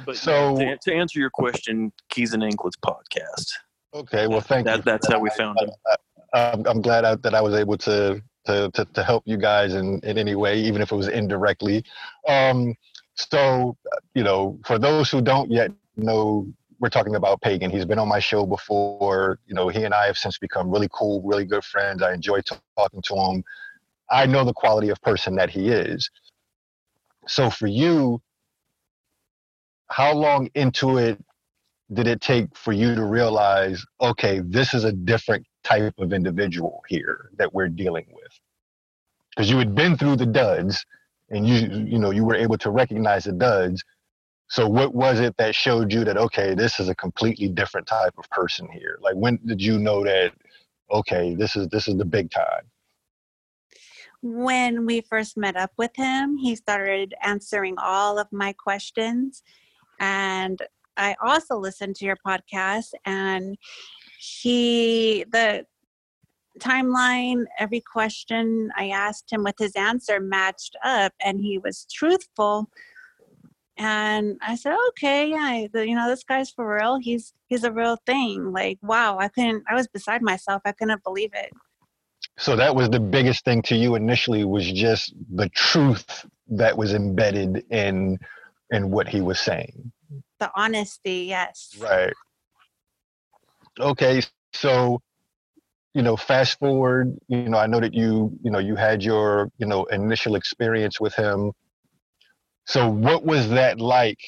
But so, to, to answer your question, Keys and Anklets podcast. Okay, well, thank that, you. That's how we found I, him. I, am glad I, that I was able to, to to, to help you guys in, in any way, even if it was indirectly. Um, so, you know, for those who don't yet know, we're talking about Pagan. He's been on my show before. You know, he and I have since become really cool, really good friends. I enjoy t- talking to him. I know the quality of person that he is. So, for you, how long into it did it take for you to realize, okay, this is a different type of individual here that we're dealing with? Because you had been through the duds and you you know you were able to recognize the duds. So what was it that showed you that okay, this is a completely different type of person here? Like when did you know that okay, this is this is the big time? when we first met up with him, he started answering all of my questions. And I also listened to your podcast and he the timeline, every question I asked him with his answer matched up and he was truthful. And I said, okay, yeah, you know, this guy's for real. He's he's a real thing. Like, wow, I couldn't. I was beside myself. I couldn't believe it. So that was the biggest thing to you initially was just the truth that was embedded in in what he was saying. The honesty, yes. Right. Okay, so you know, fast forward, you know, I know that you, you know, you had your, you know, initial experience with him. So what was that like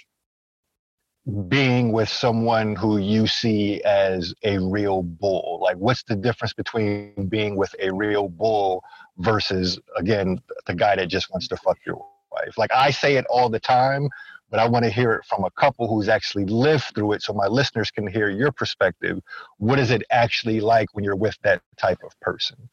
being with someone who you see as a real bull? Like what's the difference between being with a real bull versus again the guy that just wants to fuck your wife? Like I say it all the time, but I want to hear it from a couple who's actually lived through it so my listeners can hear your perspective. What is it actually like when you're with that type of person?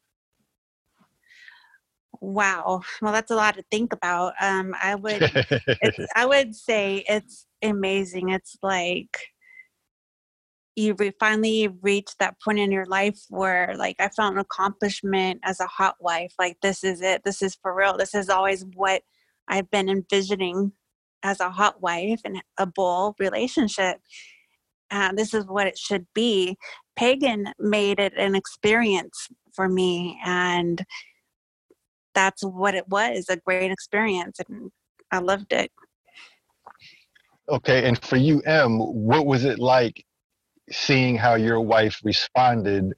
Wow. Well, that's a lot to think about. Um, I would, I would say it's amazing. It's like you re- finally reach that point in your life where, like, I found an accomplishment as a hot wife. Like, this is it. This is for real. This is always what I've been envisioning as a hot wife and a bull relationship. Uh, this is what it should be. Pagan made it an experience for me, and that's what it was a great experience, and I loved it. Okay, and for you, M, what was it like seeing how your wife responded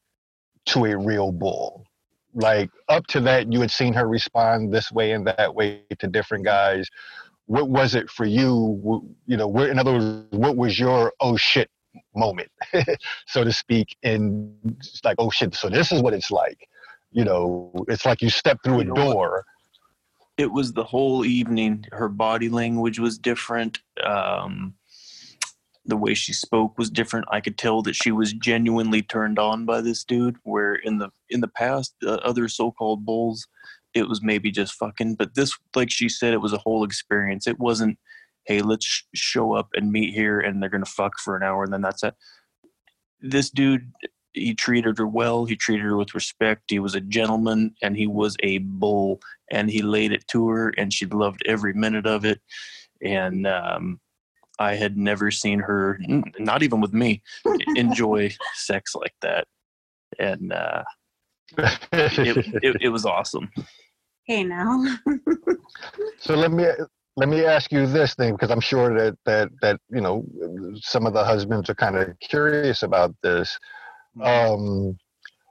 to a real bull? Like up to that, you had seen her respond this way and that way to different guys what was it for you? You know, where, in other words, what was your oh shit moment, so to speak? And it's like, oh shit, so this is what it's like. You know, it's like you step through a door. It was the whole evening. Her body language was different. Um, the way she spoke was different. I could tell that she was genuinely turned on by this dude. Where in the in the past, uh, other so-called bulls it was maybe just fucking. But this, like she said, it was a whole experience. It wasn't, hey, let's sh- show up and meet here and they're gonna fuck for an hour and then that's it. This dude, he treated her well. He treated her with respect. He was a gentleman and he was a bull. And he laid it to her and she loved every minute of it. And um, I had never seen her, not even with me, enjoy sex like that. And uh, it, it, it was awesome. Hey now. so let me let me ask you this thing because I'm sure that that that you know some of the husbands are kind of curious about this. Mm-hmm. Um,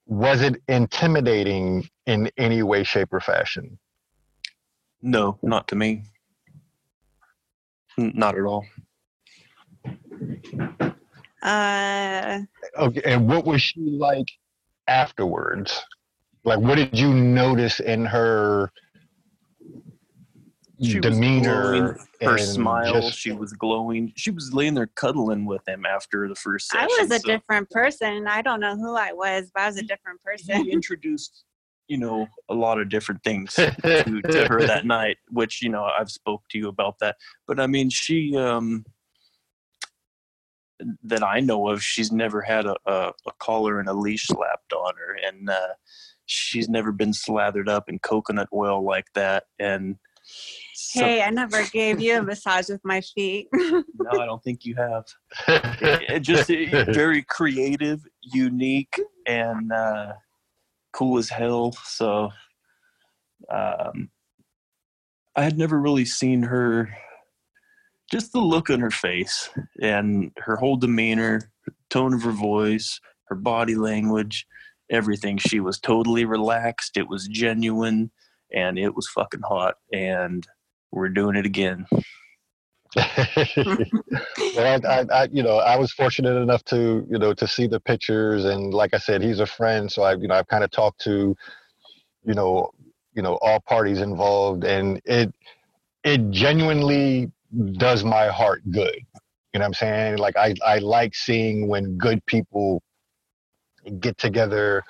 was it intimidating in any way, shape, or fashion? No, not to me. Not at all. Uh. Okay, and what was she like afterwards? Like, what did you notice in her she demeanor? her smile. Just, she was glowing. She was laying there cuddling with him after the first session. I was a so. different person. I don't know who I was, but I was a different person. He introduced, you know, a lot of different things to, to her that night, which you know I've spoke to you about that. But I mean, she. um that I know of, she's never had a, a, a collar and a leash slapped on her, and uh, she's never been slathered up in coconut oil like that. And so, hey, I never gave you a massage with my feet. no, I don't think you have. it, it just it, very creative, unique, and uh, cool as hell. So, um, I had never really seen her. Just the look on her face and her whole demeanor, tone of her voice, her body language everything. She was totally relaxed. It was genuine, and it was fucking hot. And we're doing it again. well, I, I, you know, I was fortunate enough to, you know, to see the pictures, and like I said, he's a friend, so I, you know, I've kind of talked to, you know, you know, all parties involved, and it, it genuinely does my heart good. You know what I'm saying? Like I, I like seeing when good people get together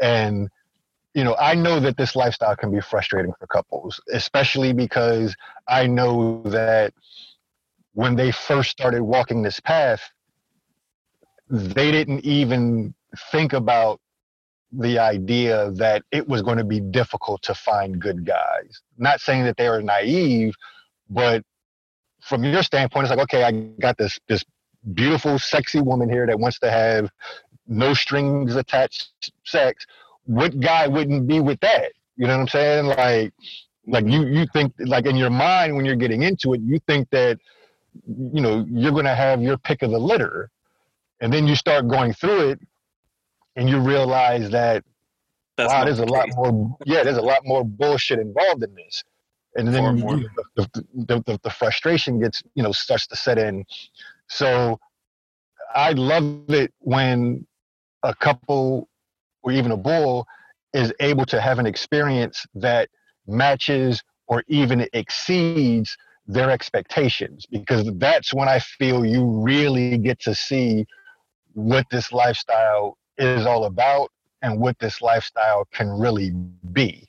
and you know, I know that this lifestyle can be frustrating for couples, especially because I know that when they first started walking this path, they didn't even think about the idea that it was going to be difficult to find good guys. Not saying that they were naive, but from your standpoint, it's like, okay, I got this this beautiful, sexy woman here that wants to have no strings attached sex. What guy wouldn't be with that? You know what I'm saying? Like, like you you think like in your mind when you're getting into it, you think that you know you're going to have your pick of the litter, and then you start going through it, and you realize that That's wow, there's a lot more. Yeah, there's a lot more bullshit involved in this, and then you- the, the, the, the frustration gets you know starts to set in. So I love it when a couple or even a bull is able to have an experience that matches or even exceeds their expectations because that's when I feel you really get to see what this lifestyle is all about and what this lifestyle can really be.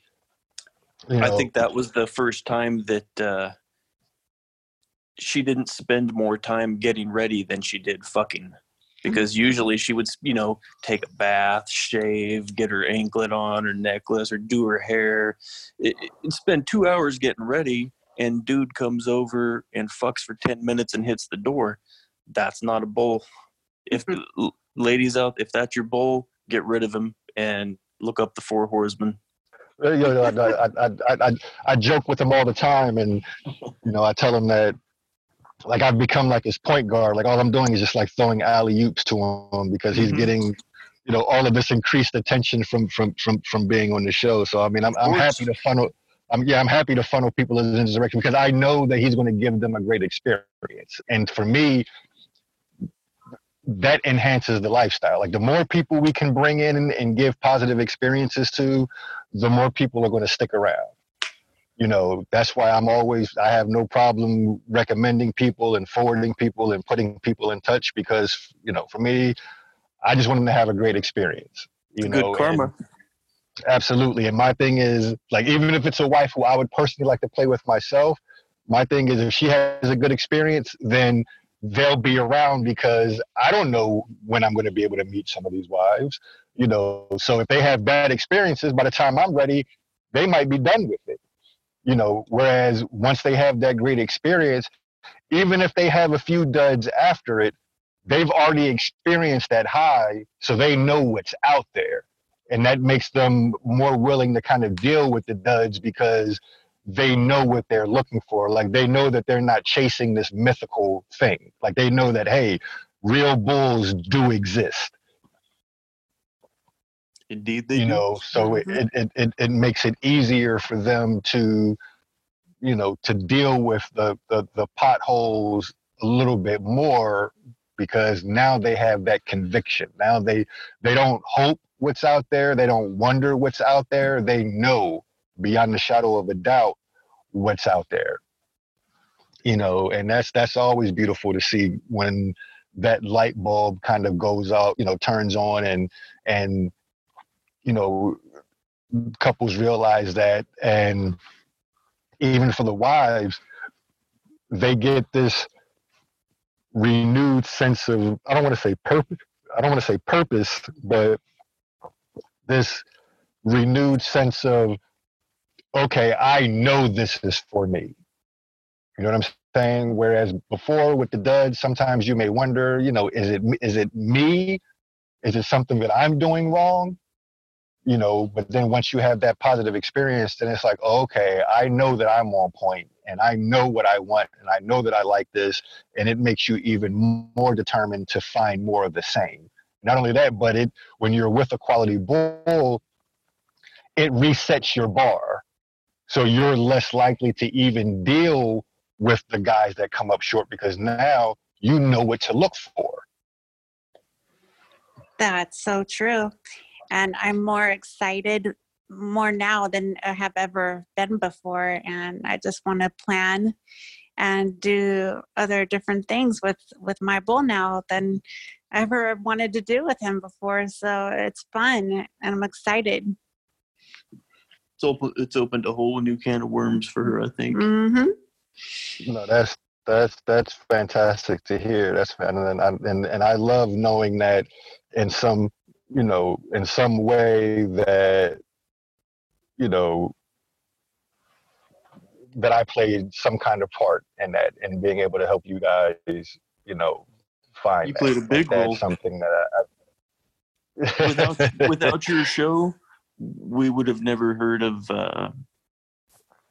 You I think that was the first time that uh, she didn't spend more time getting ready than she did fucking. Because usually she would, you know, take a bath, shave, get her anklet on, her necklace, or do her hair. It, it, spend two hours getting ready, and dude comes over and fucks for 10 minutes and hits the door. That's not a bull. If ladies out, if that's your bull, get rid of him and look up the four horsemen. Uh, you know, I, I, I, I, joke with him all the time, and you know, I tell him that like I've become like his point guard. Like all I'm doing is just like throwing alley oops to him because he's Mhm. getting, you know, all of this increased attention from from from from being on the show. So I mean, I'm I'm happy to funnel. I'm yeah, I'm happy to funnel people in his direction because I know that he's going to give them a great experience. And for me, that enhances the lifestyle. Like the more people we can bring in and, and give positive experiences to, the more people are going to stick around. You know, that's why I'm always, I have no problem recommending people and forwarding people and putting people in touch because, you know, for me, I just want them to have a great experience. You Good know, and- karma. Absolutely. And my thing is, like, even if it's a wife who I would personally like to play with myself, my thing is if she has a good experience, then they'll be around because I don't know when I'm going to be able to meet some of these wives, you know. So if they have bad experiences, by the time I'm ready, they might be done with it, you know. Whereas once they have that great experience, even if they have a few duds after it, they've already experienced that high, so they know what's out there. And that makes them more willing to kind of deal with the duds because they know what they're looking for. Like they know that they're not chasing this mythical thing. Like they know that hey real bulls do exist Indeed, they you do. know so Mhm. it, it, it, it makes it easier for them to you know to deal with the, the the potholes a little bit more because now they have that conviction now they they don't hope what's out there they don't wonder what's out there they know beyond the shadow of a doubt what's out there you know and that's that's always beautiful to see when that light bulb kind of goes out you know turns on and and you know couples realize that and even for the wives they get this renewed sense of i don't want to say purpose i don't want to say purpose but this renewed sense of okay i know this is for me. You know what i'm saying? Whereas before with the duds sometimes you may wonder you know is it is it me? Is it something that i'm doing wrong you know but then once you have that positive experience then it's like okay i know that i'm on point and i know what i want and i know that i like this and it makes you even more determined to find more of the same. Not only that but it when you're with a quality bull it resets your bar. So you're less likely to even deal with the guys that come up short because now you know what to look for. That's so true. And I'm more excited more now than I have ever been before. And I just want to plan and do other different things with with my bull now than I ever wanted to do with him before. So it's fun and I'm excited. It's open. It's opened a whole new can of worms for her. I think. Mm-hmm. No, that's that's that's fantastic to hear. That's and and I, and and I love knowing that in some you know in some way that you know that I played some kind of part in that and being able to help you guys you know find You that. played a big that's role. something that I, without without your show, we would have never heard of uh,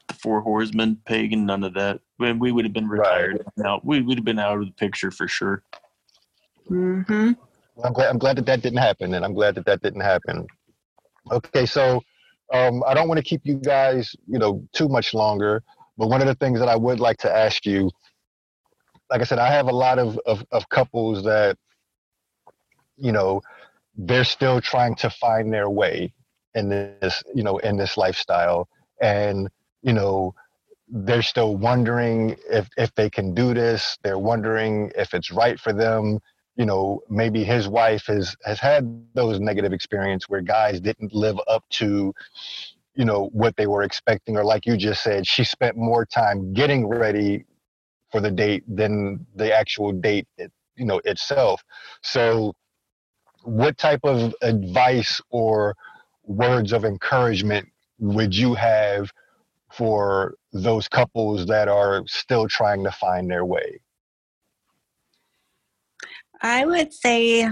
the Four Horsemen, Pagan, none of that. When we would have been Right. retired now, we would have been out of the picture for sure. Mm-hmm. I'm glad. I'm glad that that didn't happen, and I'm glad that that didn't happen. Okay, so um, I don't want to keep you guys, you know, too much longer. But one of the things that I would like to ask you, like I said, I have a lot of of, of couples that, you know, they're still trying to find their way in this, you know, in this lifestyle, and you know, they're still wondering if if they can do this. They're wondering if it's right for them you know maybe his wife has has had those negative experience where guys didn't live up to you know what they were expecting or like you just said she spent more time getting ready for the date than the actual date you know itself. So what type of advice or words of encouragement would you have for those couples that are still trying to find their way I would say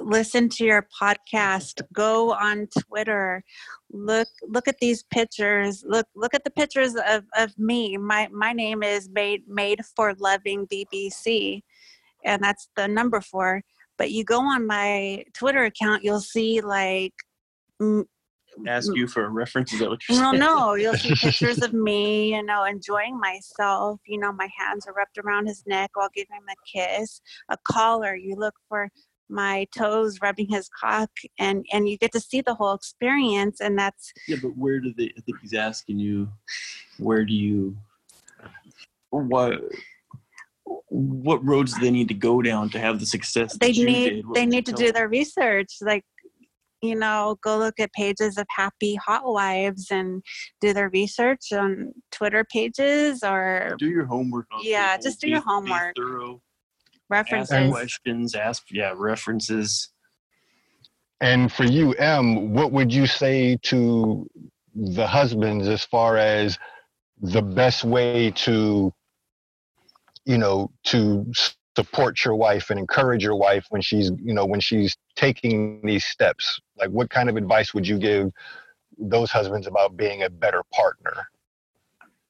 listen to your podcast go on twitter look look at these pictures look look at the pictures of, of me. My my name is made made for loving bbc and that's the number four. But you go on my twitter account you'll see like Ask you for a reference. Is that what you're saying? well, no, you'll see pictures of me, you know, enjoying myself. You know, my hands are wrapped around his neck while giving him a kiss. A collar, you look for my toes rubbing his cock, and and you get to see the whole experience. And that's Yeah, but where do they? I think he's asking you, where do you? What? What roads do they need to go down to have the success? they that you need did? They need to do them? their research, like. You know, go look at pages of happy hot wives and do their research on Twitter pages or Do your homework. On Yeah, people. just do your Be- be homework. thorough. references. Ask questions. Ask yeah references. And for you, M, what would you say to the husbands as far as the best way to, you know, to support your wife and encourage your wife when she's, you know, when she's taking these steps? Like, what kind of advice would you give those husbands about being a better partner?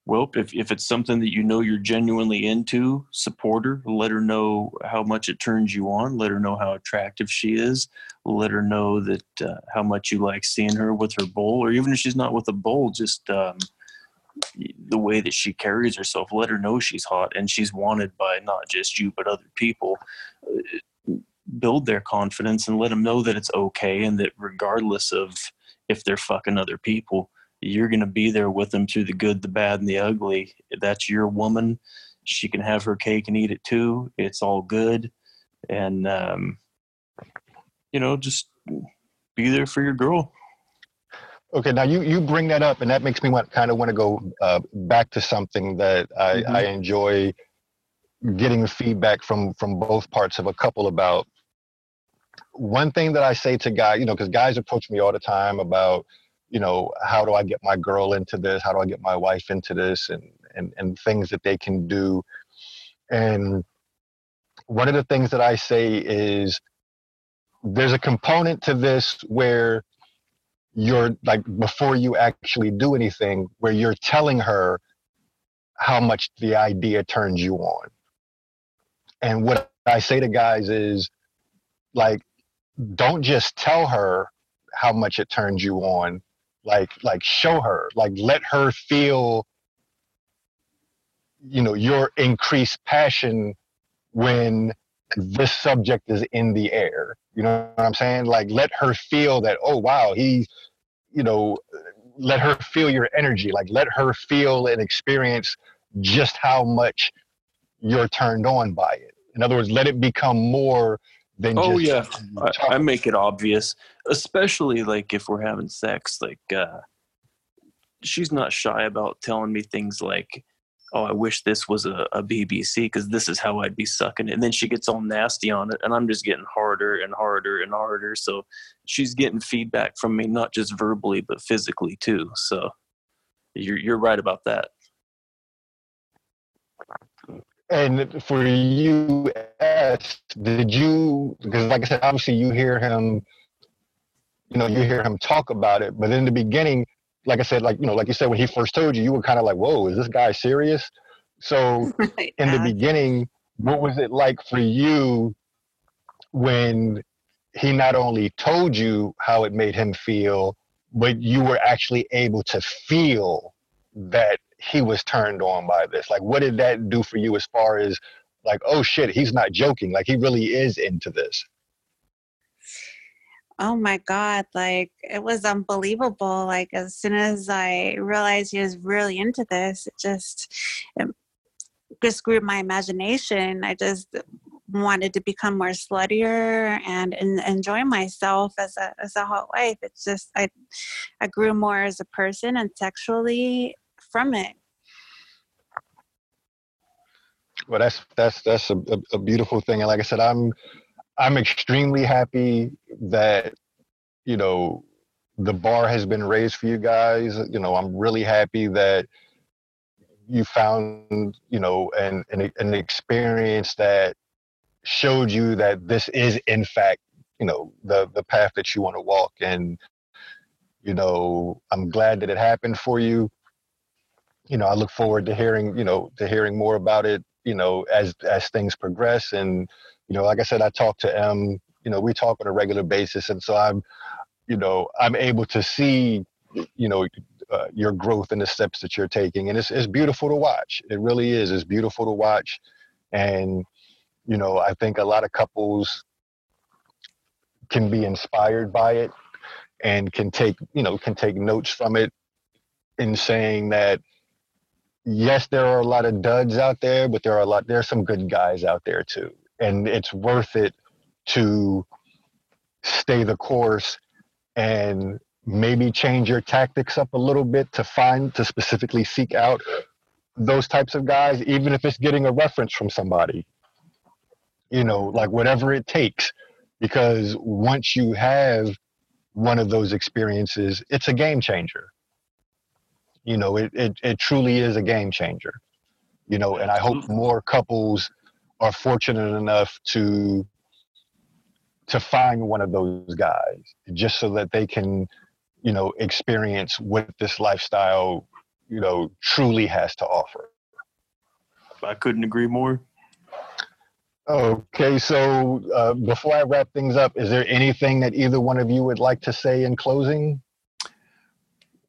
Well, if, if it's something that you know you're genuinely into, support her. Let her know how much it turns you on. Let her know how attractive she is. Let her know that uh, how much you like seeing her with her bull, or even if she's not with a bull, just um, the way that she carries herself. Let her know she's hot and she's wanted by not just you but other people. Uh, Build their confidence and let them know that it's okay and that regardless of if they're fucking other people, you're going to be there with them through the good, the bad, and the ugly. That's your woman. She can have her cake and eat it too. It's all good. And, um, you know, just be there for your girl. Okay, now you, you bring that up, and that makes me want kind of want to go uh, back to something that I, Mhm. I enjoy getting feedback from from both parts of a couple about. One thing that I say to guys, you know, because guys approach me all the time about, you know, how do I get my girl into this? How do I get my wife into this? And and and things that they can do. And one of the things that I say is, there's a component to this where you're like before you actually do anything where you're telling her how much the idea turns you on. And what i say to guys is like don't just tell her how much it turns you on. Like like show her like let her feel you know your increased passion when this subject is in the air you know what i'm saying like let her feel that oh wow he you know let her feel your energy like let her feel and experience just how much you're turned on by it in other words let it become more than Oh, yeah. I, I make it obvious, especially like if we're having sex. Like, uh, she's not shy about telling me things like, "Oh, I wish this was a, a BBC because this is how I'd be sucking it." And then she gets all nasty on it, and I'm just getting harder and harder and harder. So she's getting feedback from me, not just verbally but physically too. So you're you're right about that. And for you, S, did you? Because like I said, obviously you hear him. You know, you hear him talk about it, but in the beginning, like I said, like you know, like you said when he first told you, you were kind of like, "Whoa, is this guy serious?" So in the beginning, what was it like for you when he not only told you how it made him feel, but you were actually able to feel that he was turned on by this? Like, what did that do for you as far as like, oh shit, he's not joking. Like, he really is into this. Oh my God. Like, it was unbelievable. Like, as soon as I realized he was really into this, it just, it just grew my imagination. I just wanted to become more sluttier and, and enjoy myself as a as a hot wife. It's just I I grew more as a person and sexually from it. Well, that's that's that's a, a, beautiful thing, and like I said, I'm I'm extremely happy that you know the bar has been raised for you guys. You know, I'm really happy that you found you know an an, an experience that showed you that this is in fact you know the the path that you want to walk. And you know i'm glad that it happened for you. You know i look forward to hearing you know to hearing more about it you know as as things progress. And you know like i said i talk to em you know we talk on a regular basis. And so i'm you know i'm able to see you know uh, your growth and the steps that you're taking. And it's, it's beautiful to watch. It really is. It's beautiful to watch. And you know i think a lot of couples can be inspired by it and can take you know can take notes from it in saying that yes there are a lot of duds out there but there are a lot there are some good guys out there too and it's worth it to stay the course and maybe change your tactics up a little bit to find to specifically seek out those types of guys even if it's getting a reference from somebody you know, like whatever it takes. Because once you have one of those experiences, it's a game changer. You know, it, it, it truly is a game changer. You know, and I hope mm. more couples are fortunate enough to to find one of those guys just so that they can, you know, experience what this lifestyle, you know, truly has to offer. I couldn't agree more. Okay, so uh, before I wrap things up, is there anything that either one of you would like to say in closing?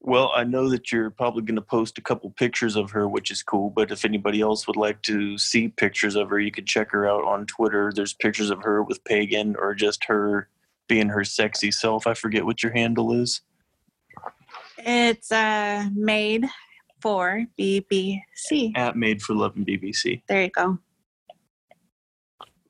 Well, I know that you're probably going to post a couple pictures of her, which is cool. But if anybody else would like to see pictures of her, you can check her out on Twitter. There's pictures of her with Pagan or just her being her sexy self. I forget what your handle is. It's uh, made for BBC. At Made for Love and BBC. There you go.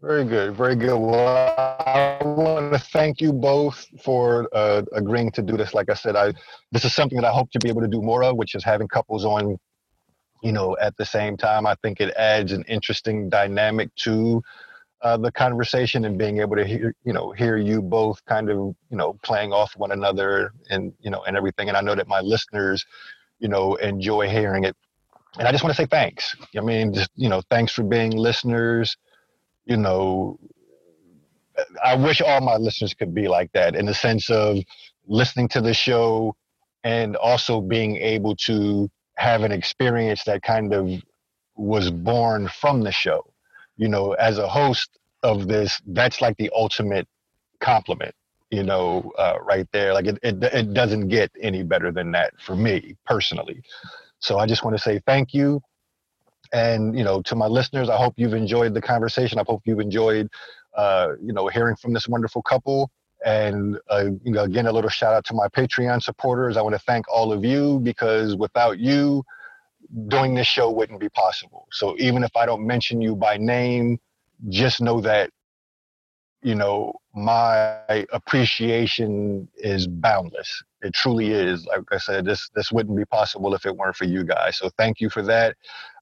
Very good, very good. Well, I want to thank you both for uh, agreeing to do this. Like I said, I this is something that I hope to be able to do more of, which is having couples on, you know, at the same time. I think it adds an interesting dynamic to uh, the conversation and being able to hear, you know, hear you both kind of, you know, playing off one another and you know and everything. And I know that my listeners, you know, enjoy hearing it. And I just want to say thanks. I mean, just you know, thanks for being listeners you know, I wish all my listeners could be like that in the sense of listening to the show and also being able to have an experience that kind of was born from the show. You know, as a host of this, that's like the ultimate compliment, you know, uh, right there. Like it, it, it doesn't get any better than that for me personally. So I just want to say thank you. And you know, to my listeners, I hope you've enjoyed the conversation. I hope you've enjoyed, uh, you know, hearing from this wonderful couple. And uh, you know, again, a little shout out to my Patreon supporters. I want to thank all of you because without you, doing this show wouldn't be possible. So even if I don't mention you by name, just know that you know, my appreciation is boundless. It truly is. Like I said, this this wouldn't be possible if it weren't for you guys. So thank you for that.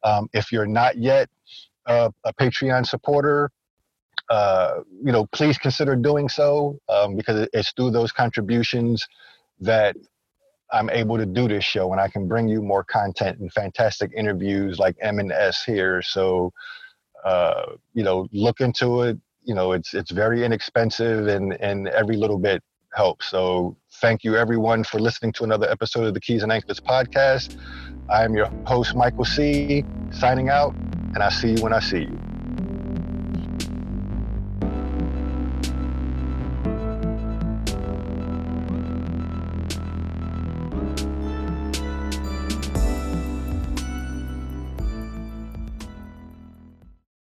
Um, if you're not yet a Patreon supporter, uh, you know, please consider doing so um, because it's through those contributions that I'm able to do this show and I can bring you more content and fantastic interviews like M and S here. So, uh, you know, look into it. You know, it's it's very inexpensive and and every little bit helps. So, thank you everyone for listening to another episode of the Keys and Anklets podcast. I am your host Michael C. Signing out, and I see you when I see you.